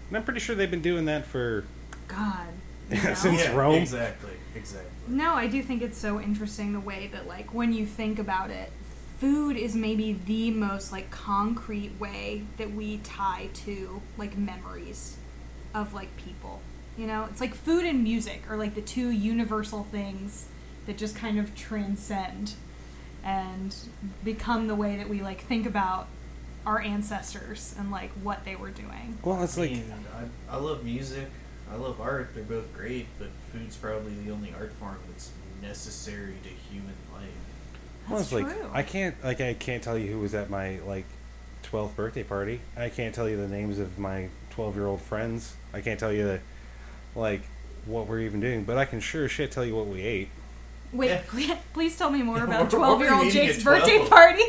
and I'm pretty sure they've been doing that for God. You Yeah, since- yeah, Rome. Exactly, exactly. No, I do think it's so interesting the way that like when you think about it, food is maybe the most like concrete way that we tie to like memories of like people. You know, it's like food and music are like the two universal things that just kind of transcend and become the way that we like think about our ancestors and like what they were doing. well, it's I like mean, I, I love music. I love art. They're both great, but food's probably the only art form that's necessary to human life. well, That's it's like true. I can't like I can't tell you who was at my like 12th birthday party. I can't tell you the names of my 12 year old friends. I can't tell you the like what we're even doing, but I can sure as shit tell you what we ate. Wait, Yeah. please, please tell me more about what- what were 12-year-old eating Jake's at birthday 12? party.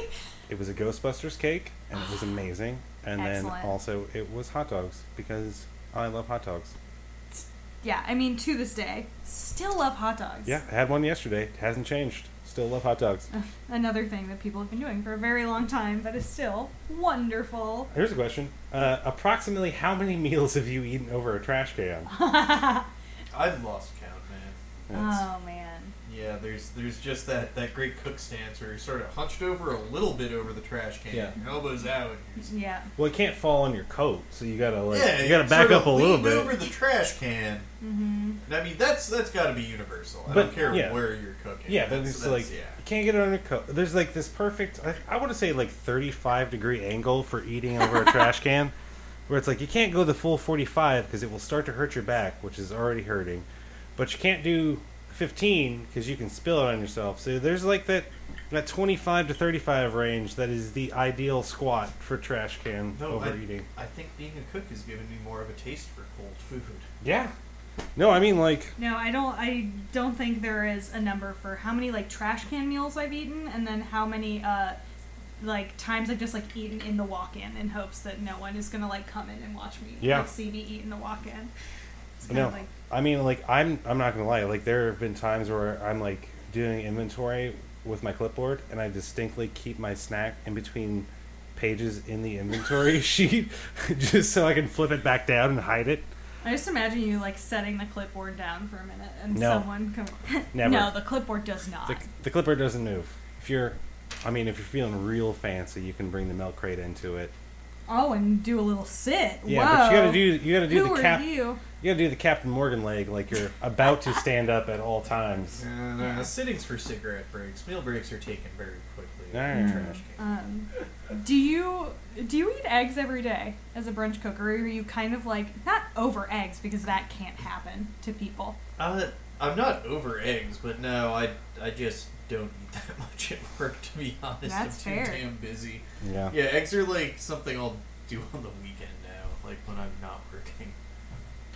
It was a Ghostbusters cake, and it was amazing. And Excellent. then also it was hot dogs because I love hot dogs. Yeah, I mean, to this day, still love hot dogs. Yeah, I had one yesterday. It hasn't changed. Still love hot dogs. Another thing that people have been doing for a very long time that is still wonderful. Here's a question: uh, Approximately how many meals have you eaten over a trash can? I've lost count, man. That's- oh man. Yeah, there's there's just that, that great cook stance where you're sort of hunched over a little bit over the trash can, Yeah. elbows out. And you're Yeah. Well, it can't fall on your coat, so you gotta like yeah, you gotta back sort of up a little leaned bit. over the trash can. Mm-hmm. And I mean, that's that's got to be universal. I But, don't care yeah. where you're cooking. Yeah, but That's- it's that's- like yeah. you can't get it on your coat. There's like this perfect. I, I want to say like 35 degree angle for eating over a trash can, where it's like you can't go the full 45 because it will start to hurt your back, which is already hurting. But you can't do 15 because you can spill it on yourself. So there's like that that 25 to 35 range that is the ideal squat for trash can No, I. I think being a cook has given me more of a taste for cold food. Yeah. No, I mean like No, I don't. I don't think there is a number for how many like trash can meals I've eaten, and then how many uh, like times I've just like eaten in the walk-in in hopes that no one is gonna like come in and watch me Yeah. like see me eat in the walk-in. It's kind No, of like I mean, like I'm I'm not gonna lie. Like there have been times where I'm like doing inventory with my clipboard, and I distinctly keep my snack in between pages in the inventory sheet, just so I can flip it back down and hide it. I just imagine you like setting the clipboard down for a minute and No. someone come. Never. No, the clipboard does not. The, the clipboard doesn't move. If you're, I mean, if you're feeling real fancy, you can bring the milk crate into it. oh, and do a little sit. Yeah, Whoa. but you gotta do you gotta do Who the are you? You gotta do the Captain Morgan leg, like you're about to stand up at all times. And, uh, sittings for cigarette breaks. Meal breaks are taken very quickly. in the trash can. Um, do you do you eat eggs every day as a brunch cook, or are you kind of like not over eggs because that can't happen to people? Uh, I'm not over eggs, but no, I I just don't eat that much at work. To be honest, That's I'm too fair. damn busy. Yeah. Yeah, eggs are like something I'll do on the weekend now, like when I'm not working.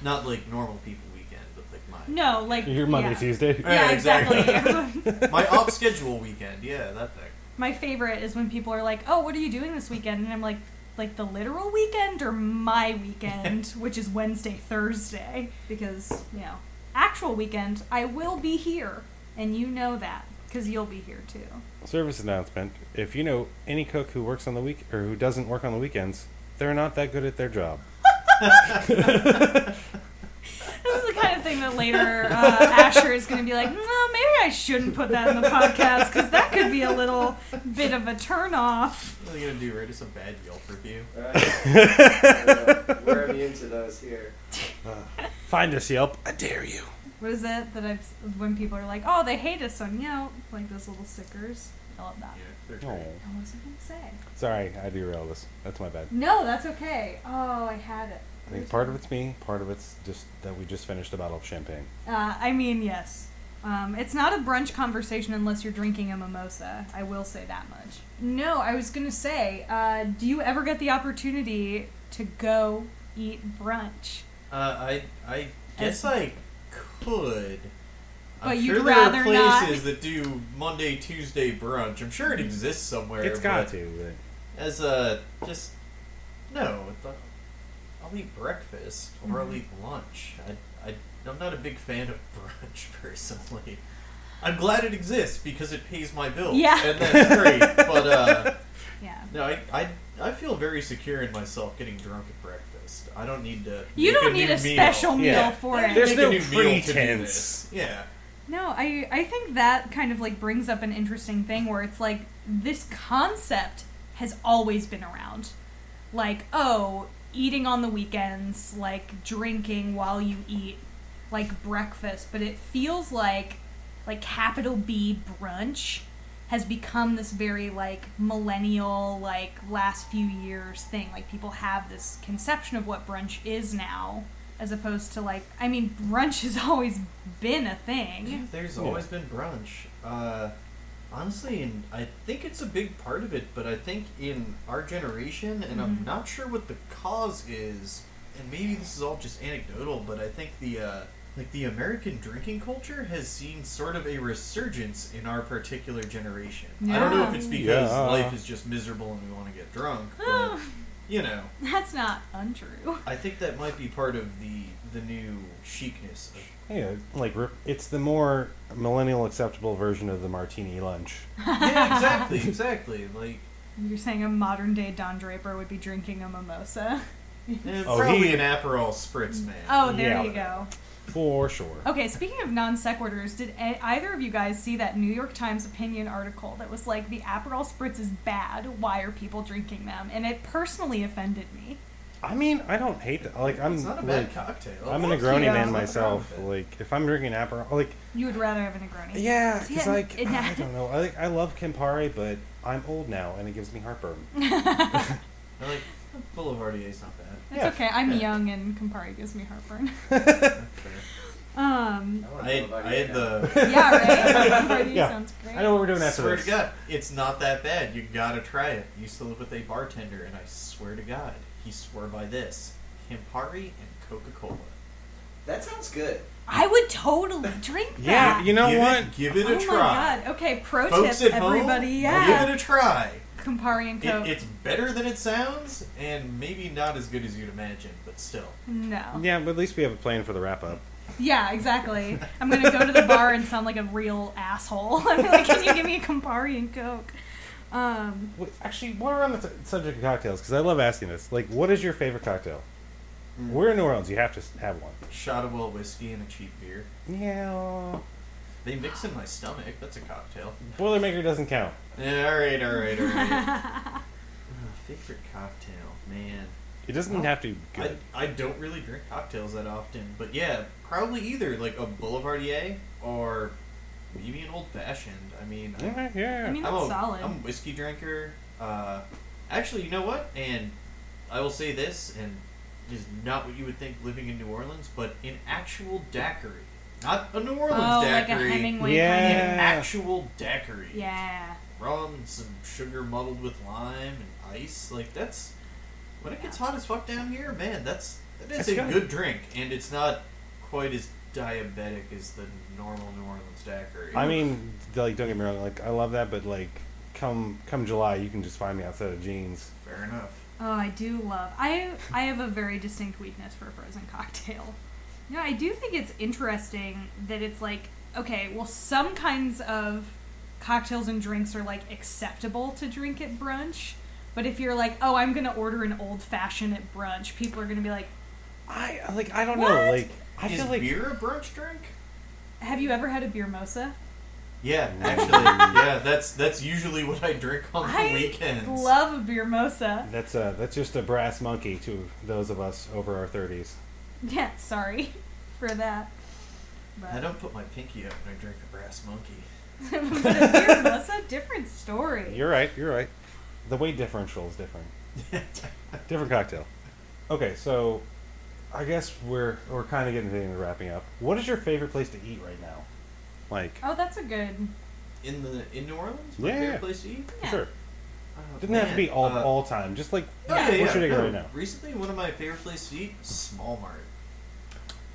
Not like normal people weekend, but like my No, like Your Monday, yeah. Tuesday. Yeah, Yeah, exactly. exactly. My off schedule weekend. Yeah, that thing. My favorite is when people are like, "Oh, what are you doing this weekend?" And I'm like, "Like the literal weekend or my weekend, which is Wednesday, Thursday?" Because you know, actual weekend, I will be here, and you know that because you'll be here too. Service announcement: If you know any cook who works on the week or who doesn't work on the weekends, they're not that good at their job. This is the kind of thing that later uh, Asher is going to be like, "No, maybe I shouldn't put that in the podcast because that could be a little bit of a turnoff." What are you gonna do? Write us a bad Yelp review? Uh, we're immune to those here. Find us, Yelp. I dare you. What is it that I've when people are like, "Oh, they hate us on Yelp," like those little stickers. I love that. Yeah, they're Oh, great. What was I going to say? sorry, I derailed us. That's my bad. No, that's okay. Oh, I had it. I think part of it's me, part of it's just that we just finished a bottle of champagne. Uh, I mean, yes. Um, it's not a brunch conversation unless you're drinking a mimosa. I will say that much. No, I was gonna say, uh, do you ever get the opportunity to go eat brunch? Uh, I I guess As- I could. But I'm you'd sure there rather are not. places that do Monday, Tuesday brunch. I'm sure it exists somewhere. It's got but to. But As a just no, I'll eat breakfast or Mm-hmm. I'll eat lunch. I, I I'm not a big fan of brunch personally. I'm glad it exists because it pays my bills. Yeah. and that's great. but uh, Yeah. no, I, I I feel very secure in myself getting drunk at breakfast. I don't need to. You make don't a need new a meal. special meal Yeah. for it. There's make no a new meal to do pretense. this. Yeah. No, I I think that kind of like brings up an interesting thing where it's like this concept has always been around. Like, oh, eating on the weekends, like drinking while you eat, like breakfast, but it feels like like capital B brunch has become this very like millennial like last few years thing. Like people have this conception of what brunch is now as opposed to like I mean brunch has always been a thing. There's Yeah. always been brunch. Uh, honestly, and I think it's a big part of it. But I think in our generation, and I'm Mhm. not sure what the cause is, and maybe this is all just anecdotal, but I think the uh, like the American drinking culture has seen sort of a resurgence in our particular generation. I don't know if it's because Yeah. life is just miserable and we want to get drunk, but you know. That's not untrue. I think that might be part of the the new chicness. Of, yeah, like it's the more millennial acceptable version of the martini lunch. yeah, exactly, exactly. Like You're saying a modern day Don Draper would be drinking a mimosa. eh, Oh, probably he- an Aperol spritz man. Oh, there Yeah. you go. For sure. Okay, speaking of non sequiturs, did a- either of you guys see that New York Times opinion article that was like the Aperol spritz is bad? Why are people drinking them? And it personally offended me. I mean, I don't hate that. Like, I'm it's not a bad like, cocktail. I'm a Thank Negroni you. man myself. Like, if I'm drinking Aperol, like, You would rather have a Negroni. yeah, See, because and- like and- I don't know. I like I love Campari, but I'm old now, and it gives me heartburn. I like Boulevardier's not bad. It's Yeah. okay. I'm Yeah. young and Campari gives me heartburn. Um, I, I had, I had the. yeah, right? Campari Yeah. sounds great. I know what we're doing after swear this. to God, it's not that bad. You gotta try it. I used to live with a bartender, and I swear to God, he swore by this: Campari and Coca Cola. That sounds good. I would totally drink that. Yeah, you know give what? It, give it a oh try. my god. Okay, pro Folks tip, at home, everybody. Yeah. give it a try. Campari and It, Coke. it's better than it sounds, and maybe not as good as you'd imagine, but still. no. Yeah, but at least we have a plan for the wrap up. Yeah, exactly. I'm gonna go to the bar and sound like a real asshole. I'm like, can you give me a Campari and Coke? Um, Wait, Actually, while we're on the t- subject of cocktails, because I love asking this, like, what is your favorite cocktail? Mm. We're in New Orleans. You have to have one. Shot of well whiskey and a cheap beer. Yeah. They mix in my stomach. That's a cocktail. Boilermaker doesn't count. Yeah, all right, all right, all right. Uh, favorite cocktail, man. It doesn't have to be good. I, I don't really drink cocktails that often, but yeah, probably either like a Boulevardier or maybe an old fashioned. I mean, I- yeah, yeah. I mean, I'm a, solid. I'm a whiskey drinker. Uh, actually, you know what? And I will say this, and it is not what you would think living in New Orleans, but an actual daiquiri, not a New Orleans oh, like a daiquiri, Hemingway Yeah. an kind actual daiquiri. Yeah. rum, and some sugar muddled with lime and ice. Like that's when it gets hot as fuck down here, man. That's that is That's a good. good drink, and it's not quite as diabetic as the normal New Orleans daiquiri. I mean, like, don't get me wrong. Like, I love that, but like, come come July, you can just find me outside of Gene's. fair enough. Oh, I do love. I I have a very distinct weakness for a frozen cocktail. You know, I do think it's interesting that it's like okay, well, some kinds of cocktails and drinks are like acceptable to drink at brunch, but if you're like, oh, I'm gonna order an old fashioned at brunch, people are gonna be like, I like, I don't What? know. Like, I is feel like beer a brunch drink? have you ever had a beer mosa? Yeah, actually, yeah. That's that's usually what I drink on the I weekends. love a beer mosa. that's uh that's just a brass monkey to those of us over our thirties. Yeah, sorry for that. But, I don't put my pinky up when I drink a brass monkey. but a beer mosa, different story. You're right. You're right. The weight differential is different. Different cocktail. Okay, so I guess we're we're kind of getting to the end of wrapping up. What is your favorite place to eat right now? Like, Oh, that's a good. In the in New Orleans, my Yeah, favorite yeah. place to eat. Yeah. sure. Oh, Doesn't have to be all uh, all time. Just like yeah, what yeah. should I go no, right now? Recently, one of my favorite places to eat, Small Mart.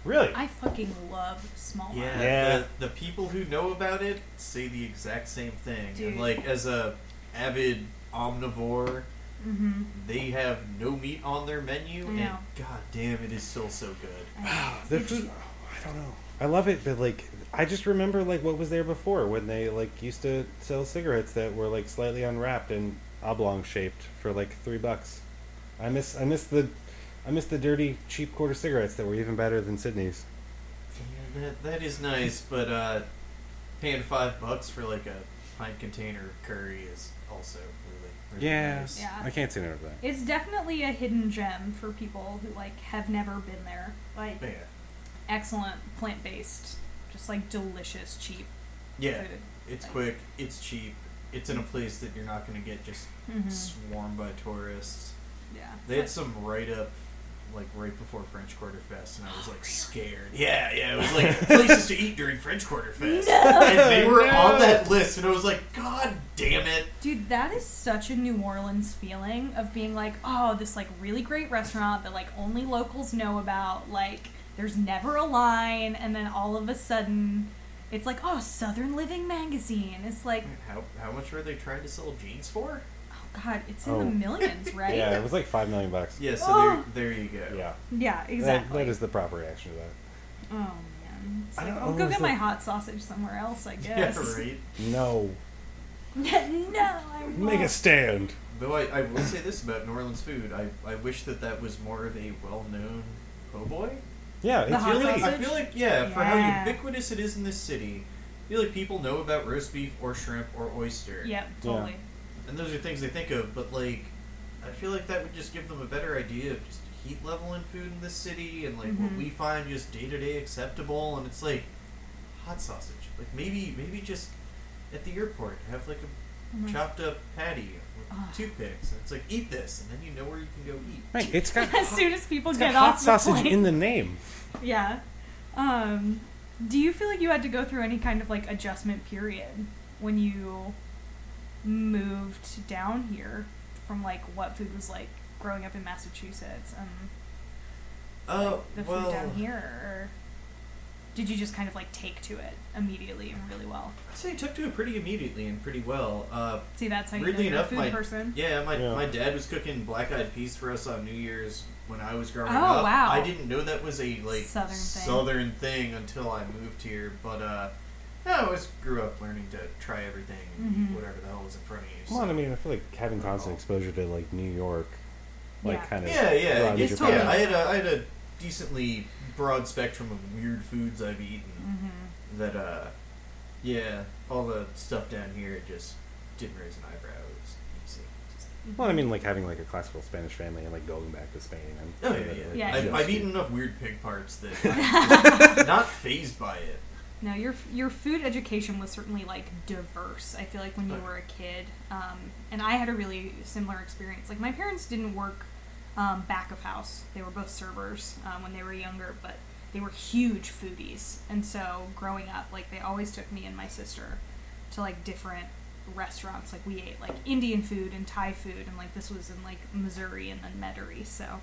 Really? I fucking love small. Yeah, Mart. Yeah. The, the people who know about it say the exact same thing. Dude. And like as a avid omnivore, Mm-hmm. they have no meat on their menu, I and know. god damn, it is still so good. the food. I don't know. I love it, but like, I just remember like what was there before when they like used to sell cigarettes that were like slightly unwrapped and oblong shaped for like three bucks. I miss I miss the I miss the dirty cheap quarter cigarettes that were even better than Sydney's. Yeah, that, that is nice, but uh, paying five bucks for like a pint container of curry is also really, really Yeah, nice. Yeah. I can't say no to that. It's definitely a hidden gem for people who like have never been there. Like Yeah. excellent plant based, just like delicious cheap Yeah. food. It's Like- quick. It's cheap. It's in a place that you're not going to get just Mhm. swarmed by tourists. Yeah. They had some right up, like right before French Quarter Fest, and I was like oh, scared. Yeah, yeah. It was like places to eat during French Quarter Fest, and they were on that list, and I was like, God damn it! Dude, that is such a New Orleans feeling of being like, oh, this like really great restaurant that like only locals know about. Like, there's never a line, and then all of a sudden, it's like, oh, Southern Living magazine. It's like, How how much were they trying to sell Gene's for? Oh god, it's in Oh. the millions, right? Yeah, it was like five million bucks. Yeah, so Oh. there there you go. Yeah, Yeah, That- exactly. that is the proper reaction to that. Oh man, it's I like, don't oh, I'll know, go it's get my like- hot sausage somewhere else, I guess. Yeah, guess. right. No, no, I won't. make a stand. Though I, I will say this about New Orleans food, I, I wish that that was more of a well known po' boy. Yeah, The it's hot I feel, like, I feel like yeah, for Yeah. how ubiquitous it is in this city, I feel like people know about roast beef or shrimp or oyster. Yep, totally. And those are things they think of, but like I feel like that would just give them a better idea of just heat level in food in this city and like what Mhm. we find just day to day acceptable and it's like hot sausage. Like maybe maybe just at the airport have like a Mhm. chopped up patty with toothpicks and it's like eat this and then you know where you can go eat. Right, it's got as soon as people it's get got off hot the sausage plane. in the name. Yeah. Um, do you feel like you had to go through any kind of like adjustment period when you moved down here from like what food was like growing up in Massachusetts and Oh like, the well food down here or did you just kind of like take to it immediately and really well? I'd say I took to it pretty immediately and pretty well. Uh, See that's how you Weirdly know you're enough, a food my person. yeah, my Yeah. my dad was cooking black eyed peas for us on New Year's when I was growing Oh, up. wow. I didn't know that was a like Southern thing. southern thing until I moved here. But uh, I always grew up learning to try everything and Mhm. eat whatever the hell was in front of you. Well, I mean, I feel like having constant exposure to like New York, like Yeah. kind of yeah, yeah, broadens your totally- yeah. palate. I had a I had a decently broad spectrum of weird foods I've eaten. Mm-hmm. That uh, yeah, all the stuff down here it just didn't raise an eyebrow. It was easy. Well, I mean, like having like a classical Spanish family and like going back to Spain. And Oh yeah, that, yeah. like, Yeah. I've, I've eaten enough weird pig parts that I'm just not phased by it. No, your your food education was certainly like diverse. I feel like when you were a kid, um, and I had a really similar experience. Like my parents didn't work um, back of house; they were both servers um, when they were younger, but they were huge foodies. And so growing up, like they always took me and my sister to like different restaurants. Like we ate like Indian food and Thai food, and like this was in like Missouri and then Metairie. So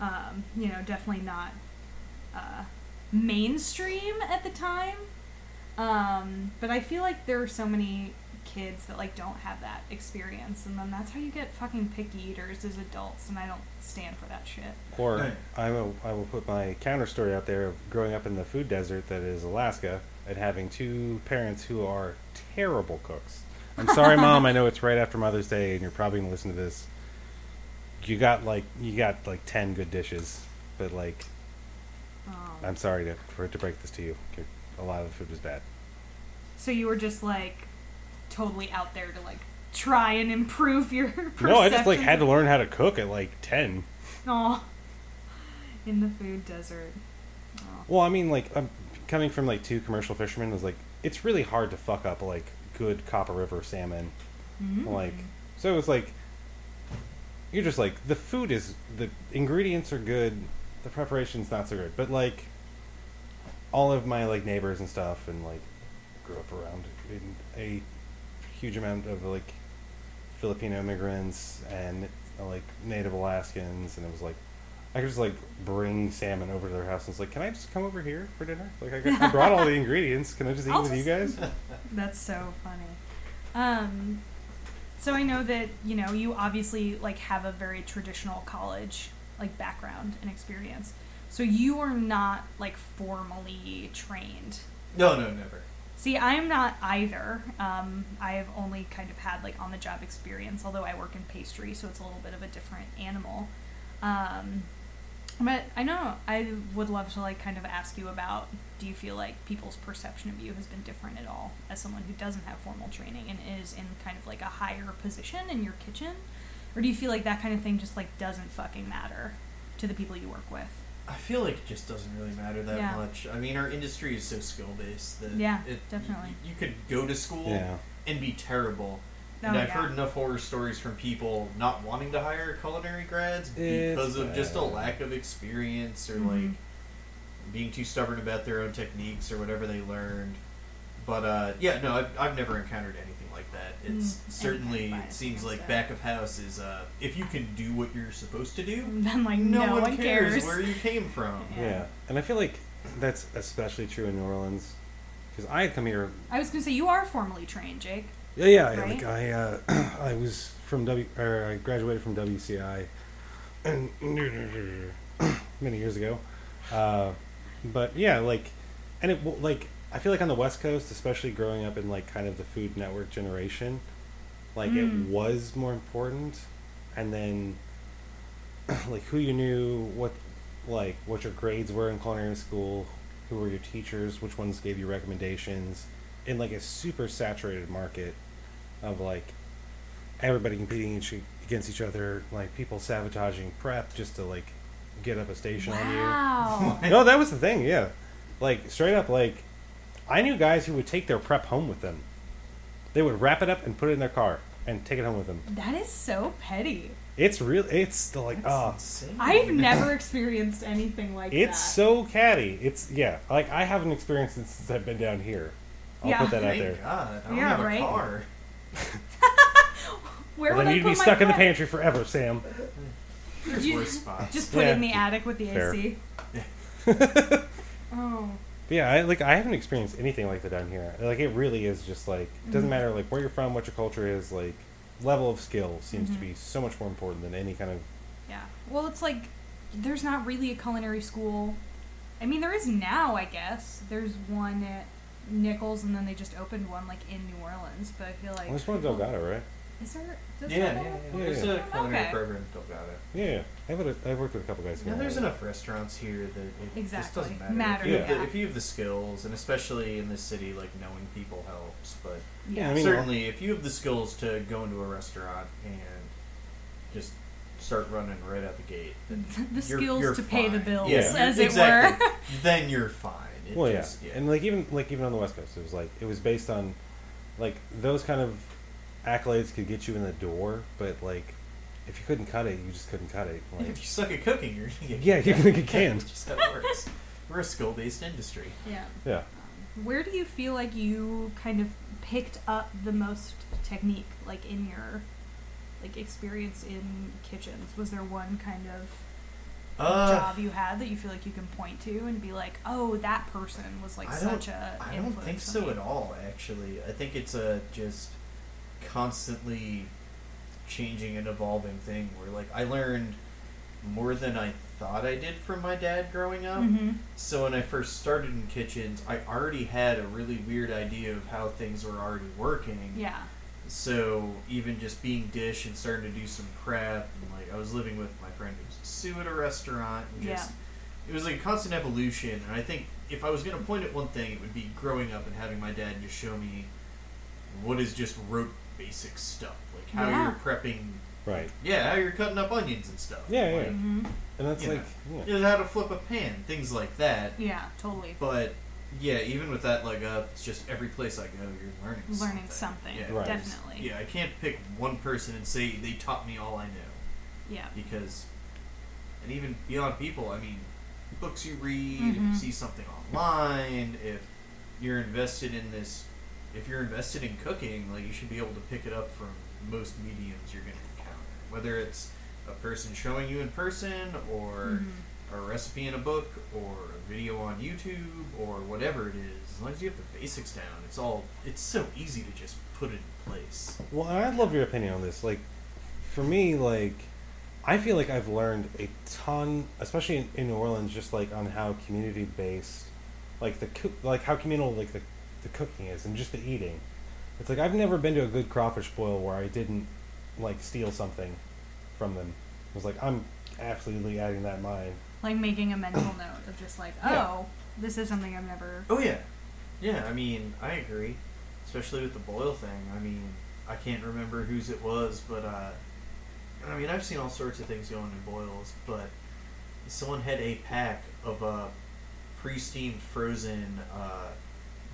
um, you know, definitely not uh, mainstream at the time. Um, but I feel like there are so many kids that like don't have that experience, and then that's how you get fucking picky eaters as adults, and I don't stand for that shit. Or Right. I will I will put my counter story out there of growing up in the food desert that is Alaska and having two parents who are terrible cooks. I'm sorry, mom. I know it's right after Mother's Day, and you're probably gonna listen to this. You got like you got like ten good dishes, but like Um, I'm sorry to for to break this to you. A lot of the food was bad. so you were just like totally out there to like try and improve your. No, I just like had to learn how to cook at like ten. Aw. in the food desert. Well, I mean, like I'm coming from like two commercial fishermen was like it's really hard to fuck up like good Copper River salmon. Mm. Like so, it was like you're just like the food is the ingredients are good, the preparation's not so good, but like all of my like neighbors and stuff and like grew up around in a huge amount of like Filipino immigrants and like Native Alaskans, and it was like I could just like bring salmon over to their house and it's like, can I just come over here for dinner? Like I, got, I brought all the ingredients. Can I just eat I'll with you guys? That's so funny. Um, so I know that you know you obviously like have a very traditional college like background and experience. So you are not like formally trained. No, no, never. See, I'm not either. Um, I've only kind of had like on the job experience, although I work in pastry, so it's a little bit of a different animal. Um, but I know I would love to like kind of ask you about do you feel like people's perception of you has been different at all as someone who doesn't have formal training and is in kind of like a higher position in your kitchen? Or do you feel like that kind of thing just like doesn't fucking matter to the people you work with? I feel like it just doesn't really matter that Yeah. much. I mean, our industry is so skill based that Yeah, it, definitely. You, you could go to school Yeah. and be terrible. Oh, and I've yeah. heard enough horror stories from people not wanting to hire culinary grads It's because of just a lack of experience or Mhm. like being too stubborn about their own techniques or whatever they learned. But uh, yeah, no, I've, I've never encountered anything like that. It's Mm, certainly it seems like against back of house is uh, if you can do what you're supposed to do, then like no, no, one, cares. cares where you came from. Yeah. Yeah. And I feel like that's especially true in New Orleans because I had come here I was gonna say you are formally trained, Jake. Yeah, yeah. Right? Like I, uh, I was from W, or I graduated from WCI, and many years ago. Uh, but yeah, like, and it w- like I feel like on the West Coast, especially growing up in like kind of the Food Network generation, like it Mm. was more important, and then like who you knew, what like what your grades were in culinary school, who were your teachers, which ones gave you recommendations, in like a super saturated market of like everybody competing against each other, like people sabotaging prep just to like get up a station Wow. on you. No, that was the thing. Yeah, like straight up, like I knew guys who would take their prep home with them. They would wrap it up and put it in their car and take it home with them. that is so petty. It's real. It's the, like oh, I've never experienced anything like it's that. It's so catty. It's yeah. Like I haven't experienced it since I've been down here. I'll Yeah. put that out there. God, I don't Yeah, have a right? car. Where Well, would then I you'd put be my stuck in the pantry forever, Sam. There's You- worse spots. Just put it in the attic with the Fair. AC. oh. But yeah, I like I haven't experienced anything like that down here. Like it really is just like it Mm-hmm. doesn't matter like where you're from, what your culture is, like level of skill seems Mhm. to be so much more important than any kind of Yeah. Well, it's like there's not really a culinary school. I mean, there is now, I guess. There's one at Nicholls, and then they just opened one like in New Orleans. But I feel like well, there's one people- Delgado, right? Is there? Does Yeah, yeah, Delgado yeah. have one? There's Yeah. a culinary Okay. program in Delgado. Yeah, yeah. I would I worked with a couple guys. Yeah, who there's enough restaurants here that it just Exactly. doesn't matter. Matter, if, you have yeah. the, if you have the skills, and especially in this city, like knowing people helps. But Yeah, I mean, certainly, if you have the skills to go into a restaurant and just start running right out the gate, then the you're- skills you're to pay the fine. bills, Yeah, as exactly. it were. then you're fine. It well, just, yeah. and like even like even on the West Coast, it was like it was based on like those kind of accolades could get you in the door, but like if you couldn't cut it, you just couldn't cut it. Like if you suck at cooking, you're gonna get yeah, you're gonna get canned. It's just how it works. We're a skill-based industry. yeah. Yeah. Where do you feel like you kind of picked up the most technique, like in your like experience in kitchens? Was there one kind of Uh, job you had that you feel like you can point to and be like, oh, that person was like I don't, such a. I don't think so at all. Actually, I think it's a just constantly changing and evolving thing. Where like I learned more than I thought I did from my dad growing up. Mhm. So when I first started in kitchens, I already had a really weird idea of how things were already working. Yeah. So even just being dish and starting to do some prep, and like I was living with my friend who was a sous at a restaurant, and just it was like a constant evolution. And I think if I was going to point at one thing, it would be growing up and having my dad just show me what is just rote basic stuff, like how Yeah. you're prepping, Right. yeah, how you're cutting up onions and stuff. Yeah, yeah. like, hmm And that's You like know. yeah. yeah, how to flip a pan, things like that. Yeah, totally. But yeah, even with that leg up, it's just every place I go, you're learning Learning something. something, Yeah. Right. definitely. Yeah, I can't pick one person and say they taught me all I know Yeah. because, and even beyond people, I mean, books you read, if Mhm. you see something online, if you're invested in this if you're invested in cooking, like you should be able to pick it up from most mediums you're going to encounter, whether it's a person showing you in person or mm-hmm. a recipe in a book or a video on YouTube or whatever it is. As long as you have the basics down, it's all it's so easy to just put it in place. Well, I'd love your opinion on this. Like, for me, like, I feel like I've learned a ton, especially in, in New Orleans, just like on how community based, like the like how communal like the, the cooking is and just the eating. It's like I've never been to a good crawfish boil where I didn't like steal something from them. I was like, I'm absolutely adding that mine. Like making a mental note of just like, oh, Yeah. this is something I've never. Oh yeah, yeah. I mean, I agree, especially with the boil thing. I mean, I can't remember whose it was, but uh, I mean, I've seen all sorts of things going in boils, but someone had a pack of uh, pre-steamed frozen uh,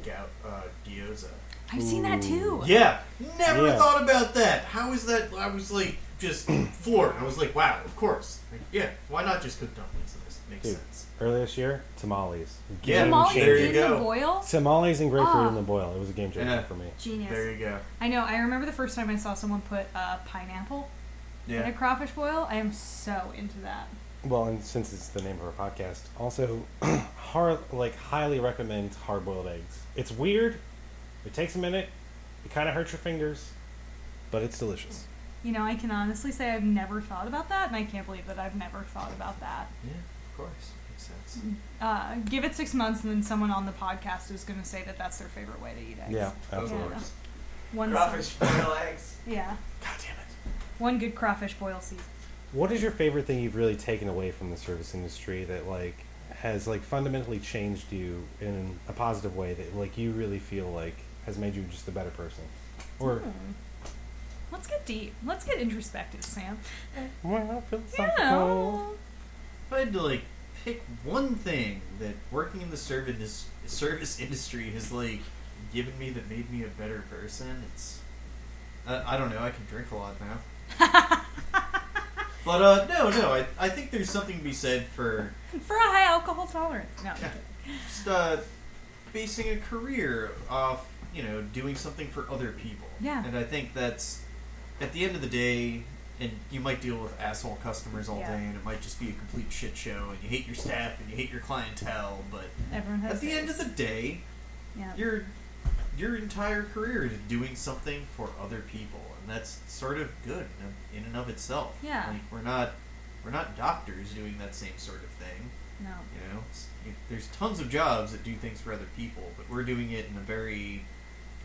gout uh, gyoza. I've seen that too. Yeah, never Yeah. thought about that. How is that? I was like just floored. I was like, wow, of course. Like, yeah, why not just cook dumplings in this? Makes Dude. sense. Earlier this year, tamales. Yeah, Game Tamales there you in go. the boil. Tamales and grapefruit Ah. in the boil. It was a game changer Yeah. for me. Genius. There you go. I know. I remember the first time I saw someone put uh, pineapple in a Yeah. crawfish boil. I am so into that. Well, and since it's the name of our podcast, also hard like highly recommend hard boiled eggs. It's weird. It takes a minute. It kind of hurts your fingers, but it's delicious. You know, I can honestly say I've never thought about that, and I can't believe that I've never thought about that. Yeah, of course. Makes sense. Uh, give it six months, and then someone on the podcast is going to say that that's their favorite way to eat eggs. Yeah, Of absolutely. course. One Crawfish boil eggs. Yeah. God damn it. One good crawfish boil season. What is your favorite thing you've really taken away from the service industry that like has like fundamentally changed you in a positive way that like you really feel like has made you just a better person? Or Hmm. Let's get deep. Let's get introspective, Sam. well, philosophical. Yeah. If I had to like pick one thing that working in the service service industry has like given me that made me a better person, it's uh, I don't know. I can drink a lot now. but uh, no, no. I I think there's something to be said for For a high alcohol tolerance. No. Yeah. just uh, basing a career off you know doing something for other people. Yeah. And I think that's at the end of the day. And you might deal with asshole customers all Yeah. day, and it might just be a complete shit show, and you hate your staff and you hate your clientele. But Everyone has at the end of the day, yeah. your your entire career is doing something for other people, and that's sort of good in, in and of itself. Yeah. like we're not we're not doctors doing that same sort of thing. no. You know, it's, it, there's tons of jobs that do things for other people, but we're doing it in a very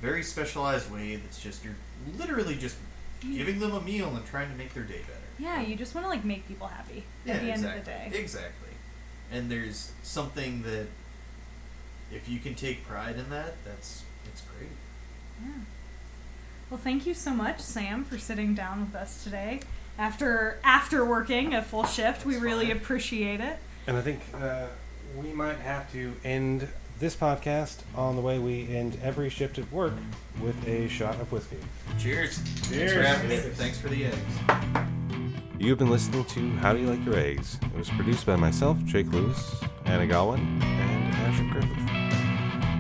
very specialized way. That's just you're literally just giving them a meal and trying to make their day better. Yeah, you just want to like make people happy Yeah, at the end of the day. Exactly. And there's something that if you can take pride in that, that's it's great. Yeah. Well, thank you so much, Sam, for sitting down with us today. After after working a full shift, we That's really fine. appreciate it. And I think uh, we might have to end this podcast on the way we end every shift at work with a shot of whiskey. Cheers. Thanks Cheers. for having me. Thanks for the eggs. You've been listening to How Do You Like Your Eggs? It was produced by myself, Jake Lewis, Anna Gowan, and Asher Griffith.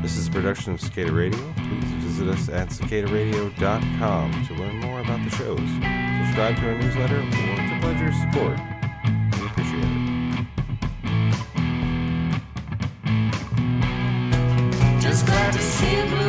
This is a production of Cicada Radio. Please visit us at cicadaradio.com to learn more about the shows. Subscribe to our newsletter or to pledge your support. We appreciate it. Just glad to see blue